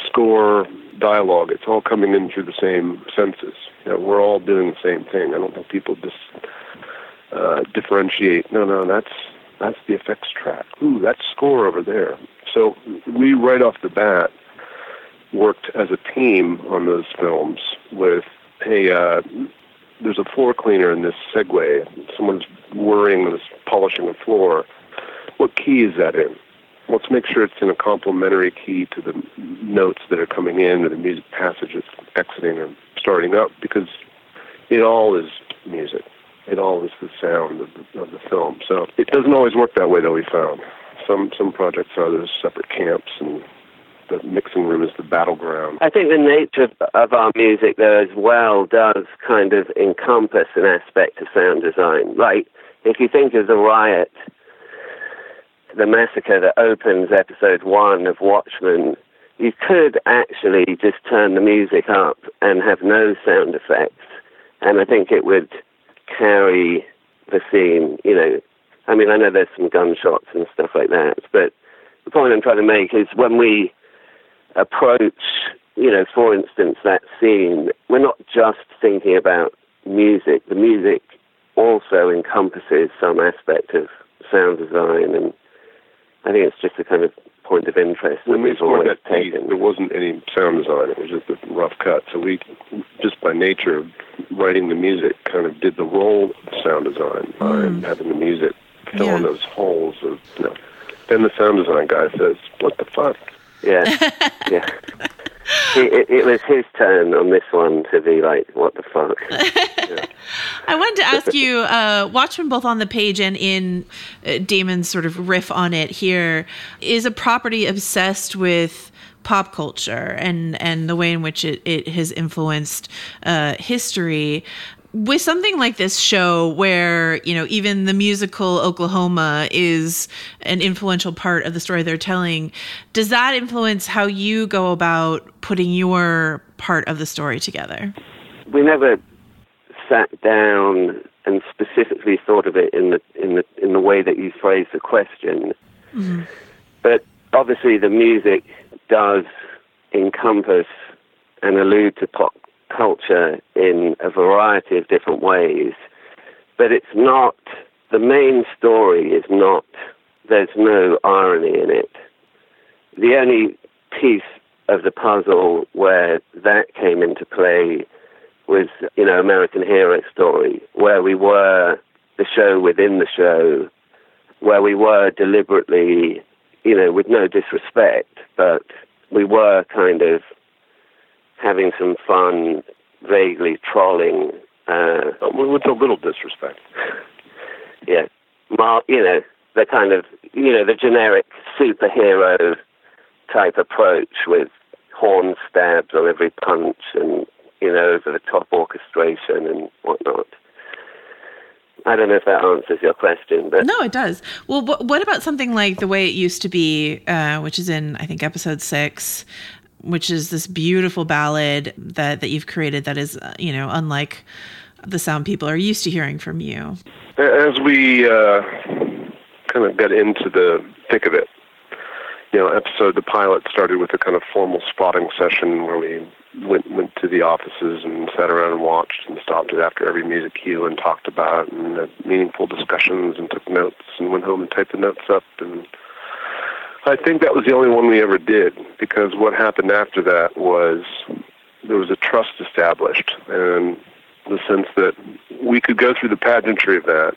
score, dialogue, it's all coming in through the same senses. You know, we're all doing the same thing. I don't think people just uh, differentiate. No, no, that's that's the effects track. Ooh, that's score over there. So we right off the bat worked as a team on those films with, hey, uh, there's a floor cleaner in this Segway. Someone's whirring this polishing the floor. What key is that in? Let's make sure it's in a complementary key to the notes that are coming in or the music passages exiting or starting up because it all is music. It all is the sound of the, of the film. So it doesn't always work that way, though. We found some some projects are those separate camps, and the mixing room is the battleground. I think the nature of, our music, though, as well, does kind of encompass an aspect of sound design. Like, if you think of the riot, the massacre that opens episode one of Watchmen, you could actually just turn the music up and have no sound effects, and I think it would carry the scene. You know, I mean, I know there's some gunshots and stuff like that, but the point I'm trying to make is when we approach, you know, for instance, that scene, we're not just thinking about music. The music also encompasses some aspect of sound design, and I think it's just a kind of point of interest that When we we've always scored that piece, taken. there wasn't any sound design. It was just a rough cut. So we, just by nature of writing the music, kind of did the role of sound design by hmm. having the music fill in those holes of, you know. Then the sound design guy says, "What the fuck?" Yeah, [laughs] yeah. It, it, it was his turn on this one to be like, "What the fuck?" [laughs] I wanted to ask you, uh, Watchmen, both on the page and in uh, Damon's sort of riff on it here, is a property obsessed with pop culture and and the way in which it, it has influenced uh, history. With something like this show where you know even the musical oklahoma is an influential part of the story they're telling does that influence how you go about putting your part of the story together we never sat down and specifically thought of it in the in the in the way that you phrase the question mm-hmm. but obviously the music does encompass and allude to pop culture in a variety of different ways, but it's not, the main story is not, there's no irony in it. The only piece of the puzzle where that came into play was, you know, American Hero Story, where we were the show within the show, where we were deliberately, you know, with no disrespect, but we were kind of having some fun, vaguely trolling. Uh, with a little disrespect. [laughs] yeah, Mar- you know, the kind of, you know, the generic superhero type approach with horn stabs on every punch and, you know, over the top orchestration and whatnot. I don't know if that answers your question, but no, it does. Well, what about something like the way it used to be, uh, which is in I think episode six, which is this beautiful ballad that that you've created that is uh, you know unlike the sound people are used to hearing from you. As we uh, kind of got into the thick of it, you know, episode the pilot started with a kind of formal spotting session where we went went to the offices and sat around and watched and stopped it after every music cue and talked about and had meaningful discussions and took notes and went home and typed the notes up and I think that was the only one we ever did because what happened after that was there was a trust established and the sense that we could go through the pageantry of that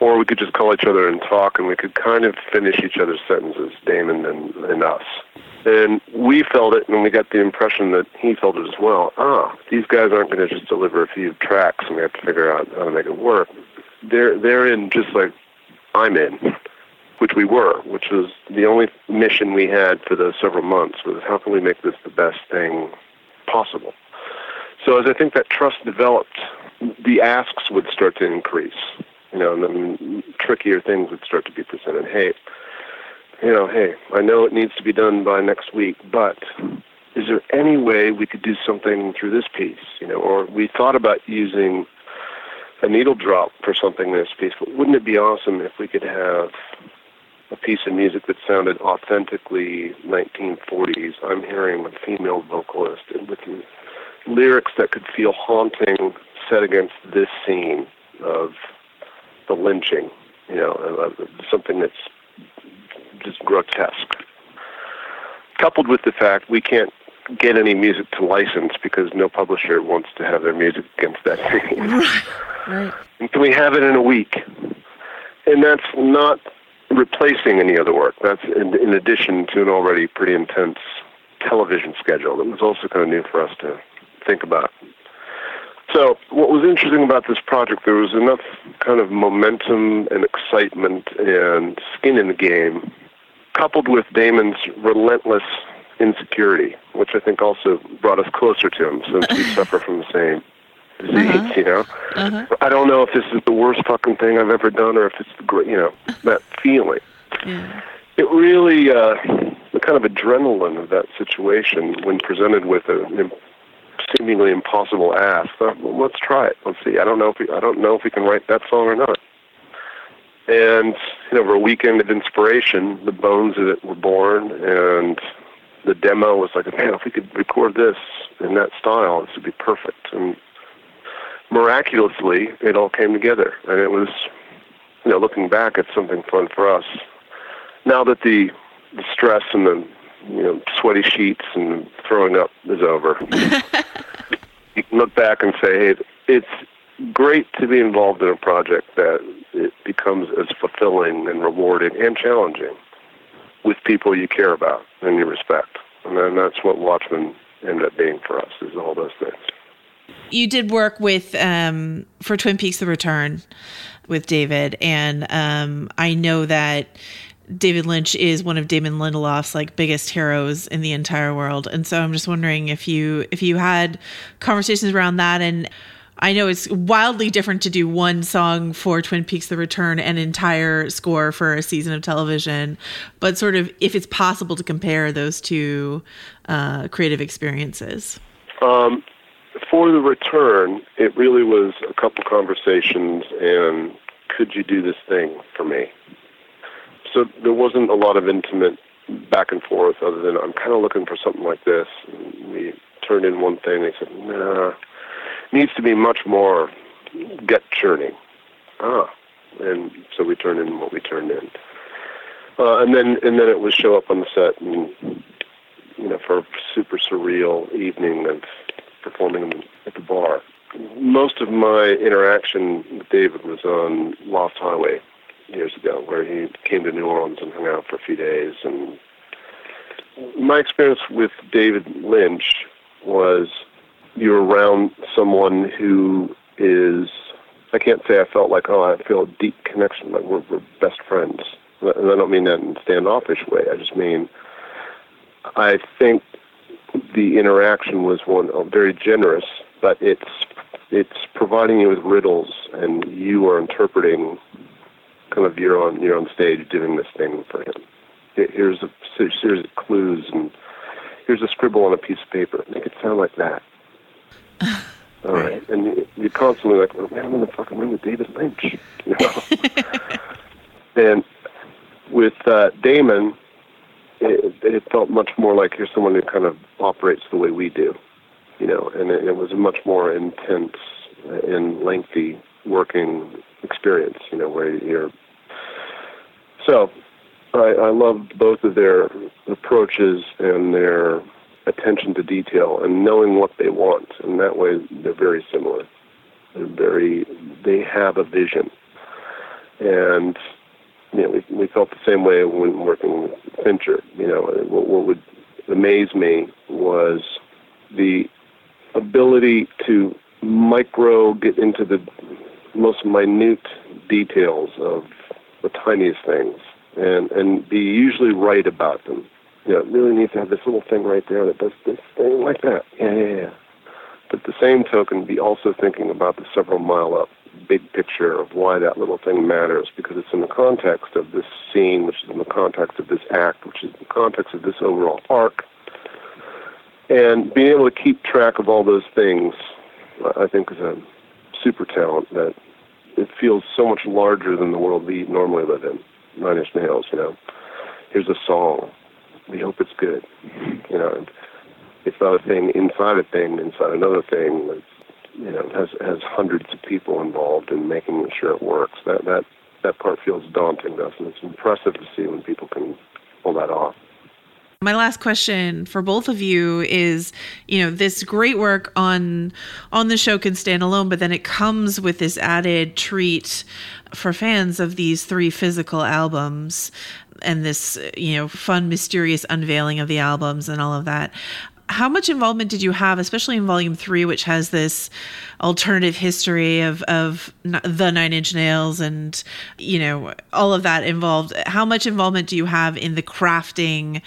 or we could just call each other and talk and we could kind of finish each other's sentences, Damon and, and us. And we felt it and we got the impression that he felt it as well. Ah, these guys aren't going to just deliver a few tracks and we have to figure out how to make it work. They're, they're in just like I'm in which we were, which was the only mission we had for those several months was how can we make this the best thing possible. So as I think that trust developed, the asks would start to increase, you know, and then trickier things would start to be presented. Hey, you know, hey, I know it needs to be done by next week, but is there any way we could do something through this piece, you know, or we thought about using a needle drop for something in this piece, but wouldn't it be awesome if we could have a piece of music that sounded authentically 1940s. I'm hearing a female vocalist with lyrics that could feel haunting set against this scene of the lynching, you know, something that's just grotesque. Coupled with the fact we can't get any music to license because no publisher wants to have their music against that scene. [laughs] Right. Can we have it in a week? And that's not replacing any other work. That's in, in addition to an already pretty intense television schedule that was also kind of new for us to think about. So, what was interesting about this project, there was enough kind of momentum and excitement and skin in the game, coupled with Damon's relentless insecurity, which I think also brought us closer to him since we [laughs] suffer from the same disease, uh-huh. you know? Uh-huh. I don't know if this is the worst fucking thing I've ever done or if it's the great, you know, [laughs] that feeling. Yeah. It really, uh, the kind of adrenaline of that situation when presented with a an seemingly impossible ask. Well, let's try it. Let's see. I don't know if we, I don't know if we can write that song or not. And you know, over a weekend of inspiration, the bones of it were born, and the demo was like, man, if we could record this in that style, this would be perfect. And miraculously, it all came together, and it was, you know, looking back, it's something fun for us. Now that the, the stress and the you know sweaty sheets and throwing up is over, you [laughs] can look back and say, hey, it's great to be involved in a project that it becomes as fulfilling and rewarding and challenging with people you care about and you respect. And then that's what Watchmen ended up being for us, is all those things you did work with um, for Twin Peaks: The Return with David, and um, I know that David Lynch is one of Damon Lindelof's like biggest heroes in the entire world, and so I'm just wondering if you if you had conversations around that. And I know it's wildly different to do one song for Twin Peaks The Return and entire score for a season of television, but sort of if it's possible to compare those two uh, creative experiences. Um, for The Return, it really was a couple conversations and could you do this thing for me? So there wasn't a lot of intimate back and forth other than I'm kind of looking for something like this. And we turned in one thing. They said, nah, needs to be much more gut churning. Ah, and so we turned in what we turned in. Uh, and then and then it would show up on the set and you know for a super surreal evening of performing at the bar. Most of my interaction with David was on Lost Highway years ago, where he came to New Orleans and hung out for a few days. And my experience with David Lynch was you're around someone who is I can't say I felt like oh I feel a deep connection like we're, we're best friends and I don't mean that in a standoffish way I just mean I think the interaction was one oh, very generous but it's it's providing you with riddles and you are interpreting kind of you're on you're on stage doing this thing for him here's a series of clues and here's a scribble on a piece of paper make it sound like that [laughs] all right. And you're constantly like, oh, man, I'm in the fucking room with David Lynch. You know? [laughs] and with uh, Damon, it, it felt much more like you're someone who kind of operates the way we do, you know, and it, it was a much more intense and lengthy working experience, you know, where you're. So, I, I loved both of their approaches and their attention to detail and knowing what they want. And that way, they're very similar. They're very, they have a vision. And, you know, we, we felt the same way when working with Fincher. You know, what, what would amaze me was the ability to micro get into the most minute details of the tiniest things and, and be usually right about them you know, it really needs to have this little thing right there that does this thing like that. Yeah, yeah, yeah. But the same token, be also thinking about the several mile up big picture of why that little thing matters because it's in the context of this scene, which is in the context of this act, which is in the context of this overall arc. And being able to keep track of all those things, I think, is a super talent that it feels so much larger than the world we normally live in. Nine Inch Nails, you know. Here's a song we hope it's good. You know, it's not a thing inside a thing, inside another thing. It's, you know, has has hundreds of people involved in making sure it works. That that that part feels daunting to us, and it's impressive to see when people can pull that off. My last question for both of you is, you know, this great work on on the show can stand alone, but then it comes with this added treat for fans of these three physical albums and this you know fun mysterious unveiling of the albums and all of that how much involvement did you have especially in volume three which has this alternative history of of the nine inch nails and you know all of that involved how much involvement do you have in the crafting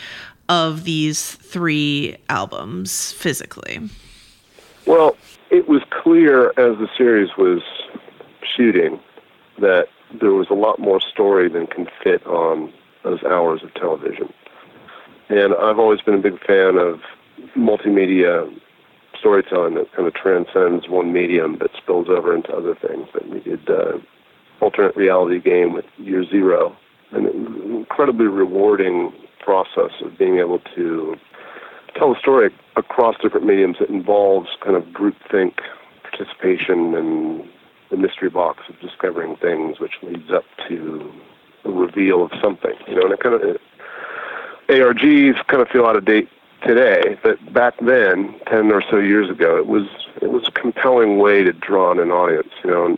of these three albums physically well it was clear as the series was shooting that there was a lot more story than can fit on those hours of television. And I've always been a big fan of multimedia storytelling that kind of transcends one medium but spills over into other things. That we did uh, alternate reality game with Year Zero, an incredibly rewarding process of being able to tell a story across different mediums that involves kind of groupthink participation and the mystery box of discovering things, which leads up to a reveal of something. You know, and it kind of ARGs kind of feel out of date today, but back then, ten or so years ago, it was it was a compelling way to draw in an audience. You know, and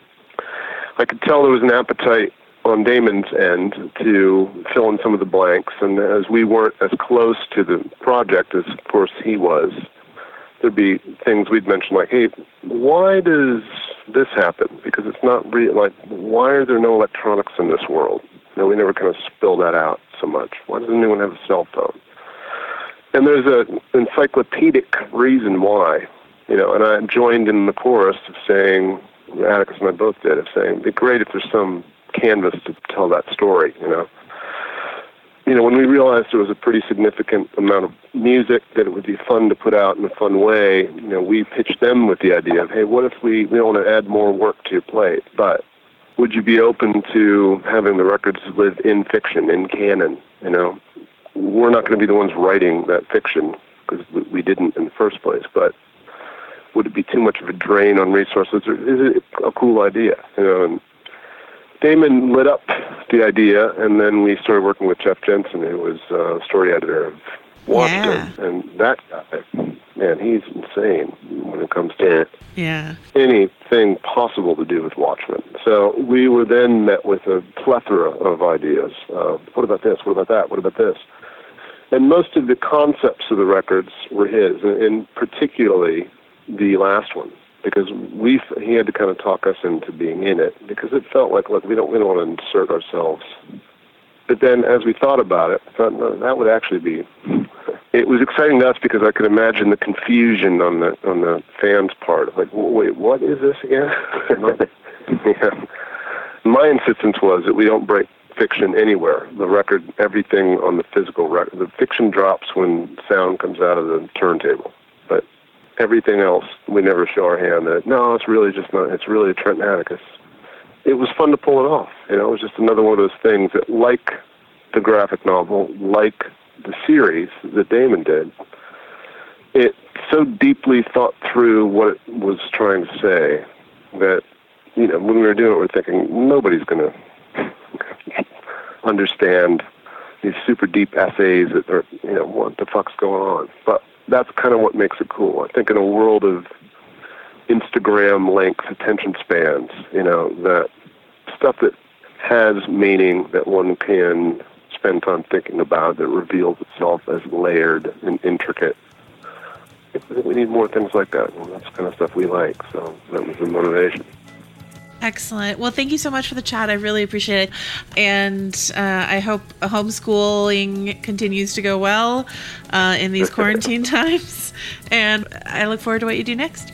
I could tell there was an appetite on Damon's end to fill in some of the blanks, and as we weren't as close to the project as, of course, he was, there'd be things we'd mention like, "Hey, why does this happen?" Because it's not real. Like, why are there no electronics in this world? You we never kind of spill that out so much. Why doesn't anyone have a cell phone? And there's an encyclopedic reason why. You know, and I joined in the chorus of saying, Atticus and I both did, of saying, it'd be great if there's some canvas to tell that story, you know. You know, when we realized there was a pretty significant amount of music that it would be fun to put out in a fun way, you know, we pitched them with the idea of, hey, what if we, we want to add more work to your plate, but would you be open to having the records live in fiction, in canon, you know? We're not going to be the ones writing that fiction because we didn't in the first place, but would it be too much of a drain on resources, or is it a cool idea? You know, and Damon lit up the idea, and then we started working with Jeff Jensen, who was uh, story editor of Watchmen, Yeah. and that guy, man, he's insane when it comes to Yeah. anything possible to do with Watchmen. So we were then met with a plethora of ideas. Uh, what about this? What about that? What about this? And most of the concepts of the records were his, and- and particularly the last one, because we he had to kind of talk us into being in it, because it felt like, look, we don't we don't want to insert ourselves. But then, as we thought about it, I thought no, that would actually be. [laughs] It was exciting to us because I could imagine the confusion on the on the fans' part. Like, wait, what is this again? [laughs] yeah. My insistence was that we don't break fiction anywhere. The record, everything on the physical record, the fiction drops when sound comes out of the turntable. But everything else, we never show our hand. That no, it's really just not. It's really Trent Atticus. It was fun to pull it off. You know, it was just another one of those things that, like the graphic novel, like the series that Damon did, it so deeply thought through what it was trying to say that you know when we were doing it, we we're thinking nobody's going to understand these super deep essays that are you know what the fuck's going on. But that's kind of what makes it cool. I think in a world of Instagram length attention spans, you know, that stuff that has meaning that one can spend time thinking about that reveals itself as layered and intricate. We need more things like that. That's the kind of stuff we like. So that was the motivation. Excellent. Well, thank you so much for the chat. I really appreciate it. And uh, I hope homeschooling continues to go well uh, in these [laughs] quarantine times. And I look forward to what you do next.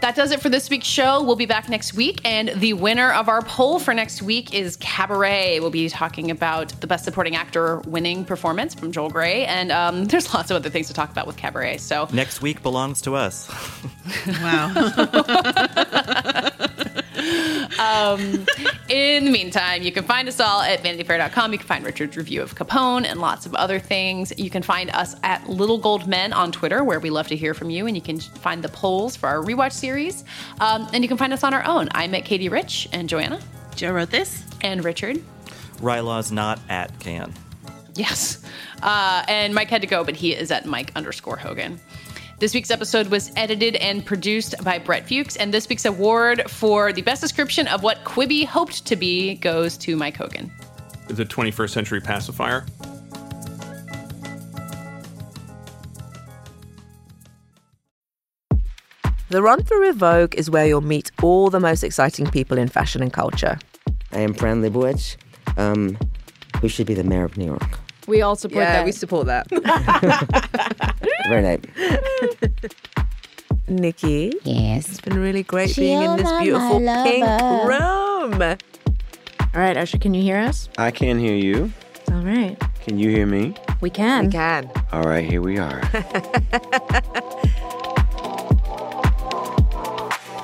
That does it for this week's show. We'll be back next week. And the winner of our poll for next week is Cabaret. We'll be talking about the Best Supporting Actor winning performance from Joel Grey. And um, [laughs] there's lots of other things to talk about with Cabaret. So Next week belongs to us. [laughs] Wow. [laughs] um, in the meantime, you can find us all at vanityfair.com. You can find Richard's review of Capone and lots of other things. You can find us at Little Gold Men on Twitter, where we love to hear from you. And you can find the polls for our rewatch series. Um, and you can find us on our own. I'm at Katie Rich and Joanna. Joe wrote this. And Richard. Rylaw's not at Can. Yes. Uh, and Mike had to go, but he is at Mike underscore Hogan. This week's episode was edited and produced by Brett Fuchs, and this week's award for the best description of what Quibi hoped to be goes to Mike Hogan. The 21st century pacifier. The Run Through with Vogue is where you'll meet all the most exciting people in fashion and culture. I am Fran Lebowitz. Um, who should be the mayor of New York? We all support Yeah, that. we support that. [laughs] Very nice. [laughs] Nikki. Yes. It's been really great being in this beautiful pink room. All right, Usher, can you hear us? I can hear you. All right. Can you hear me? We can. We can. All right, here we are. [laughs]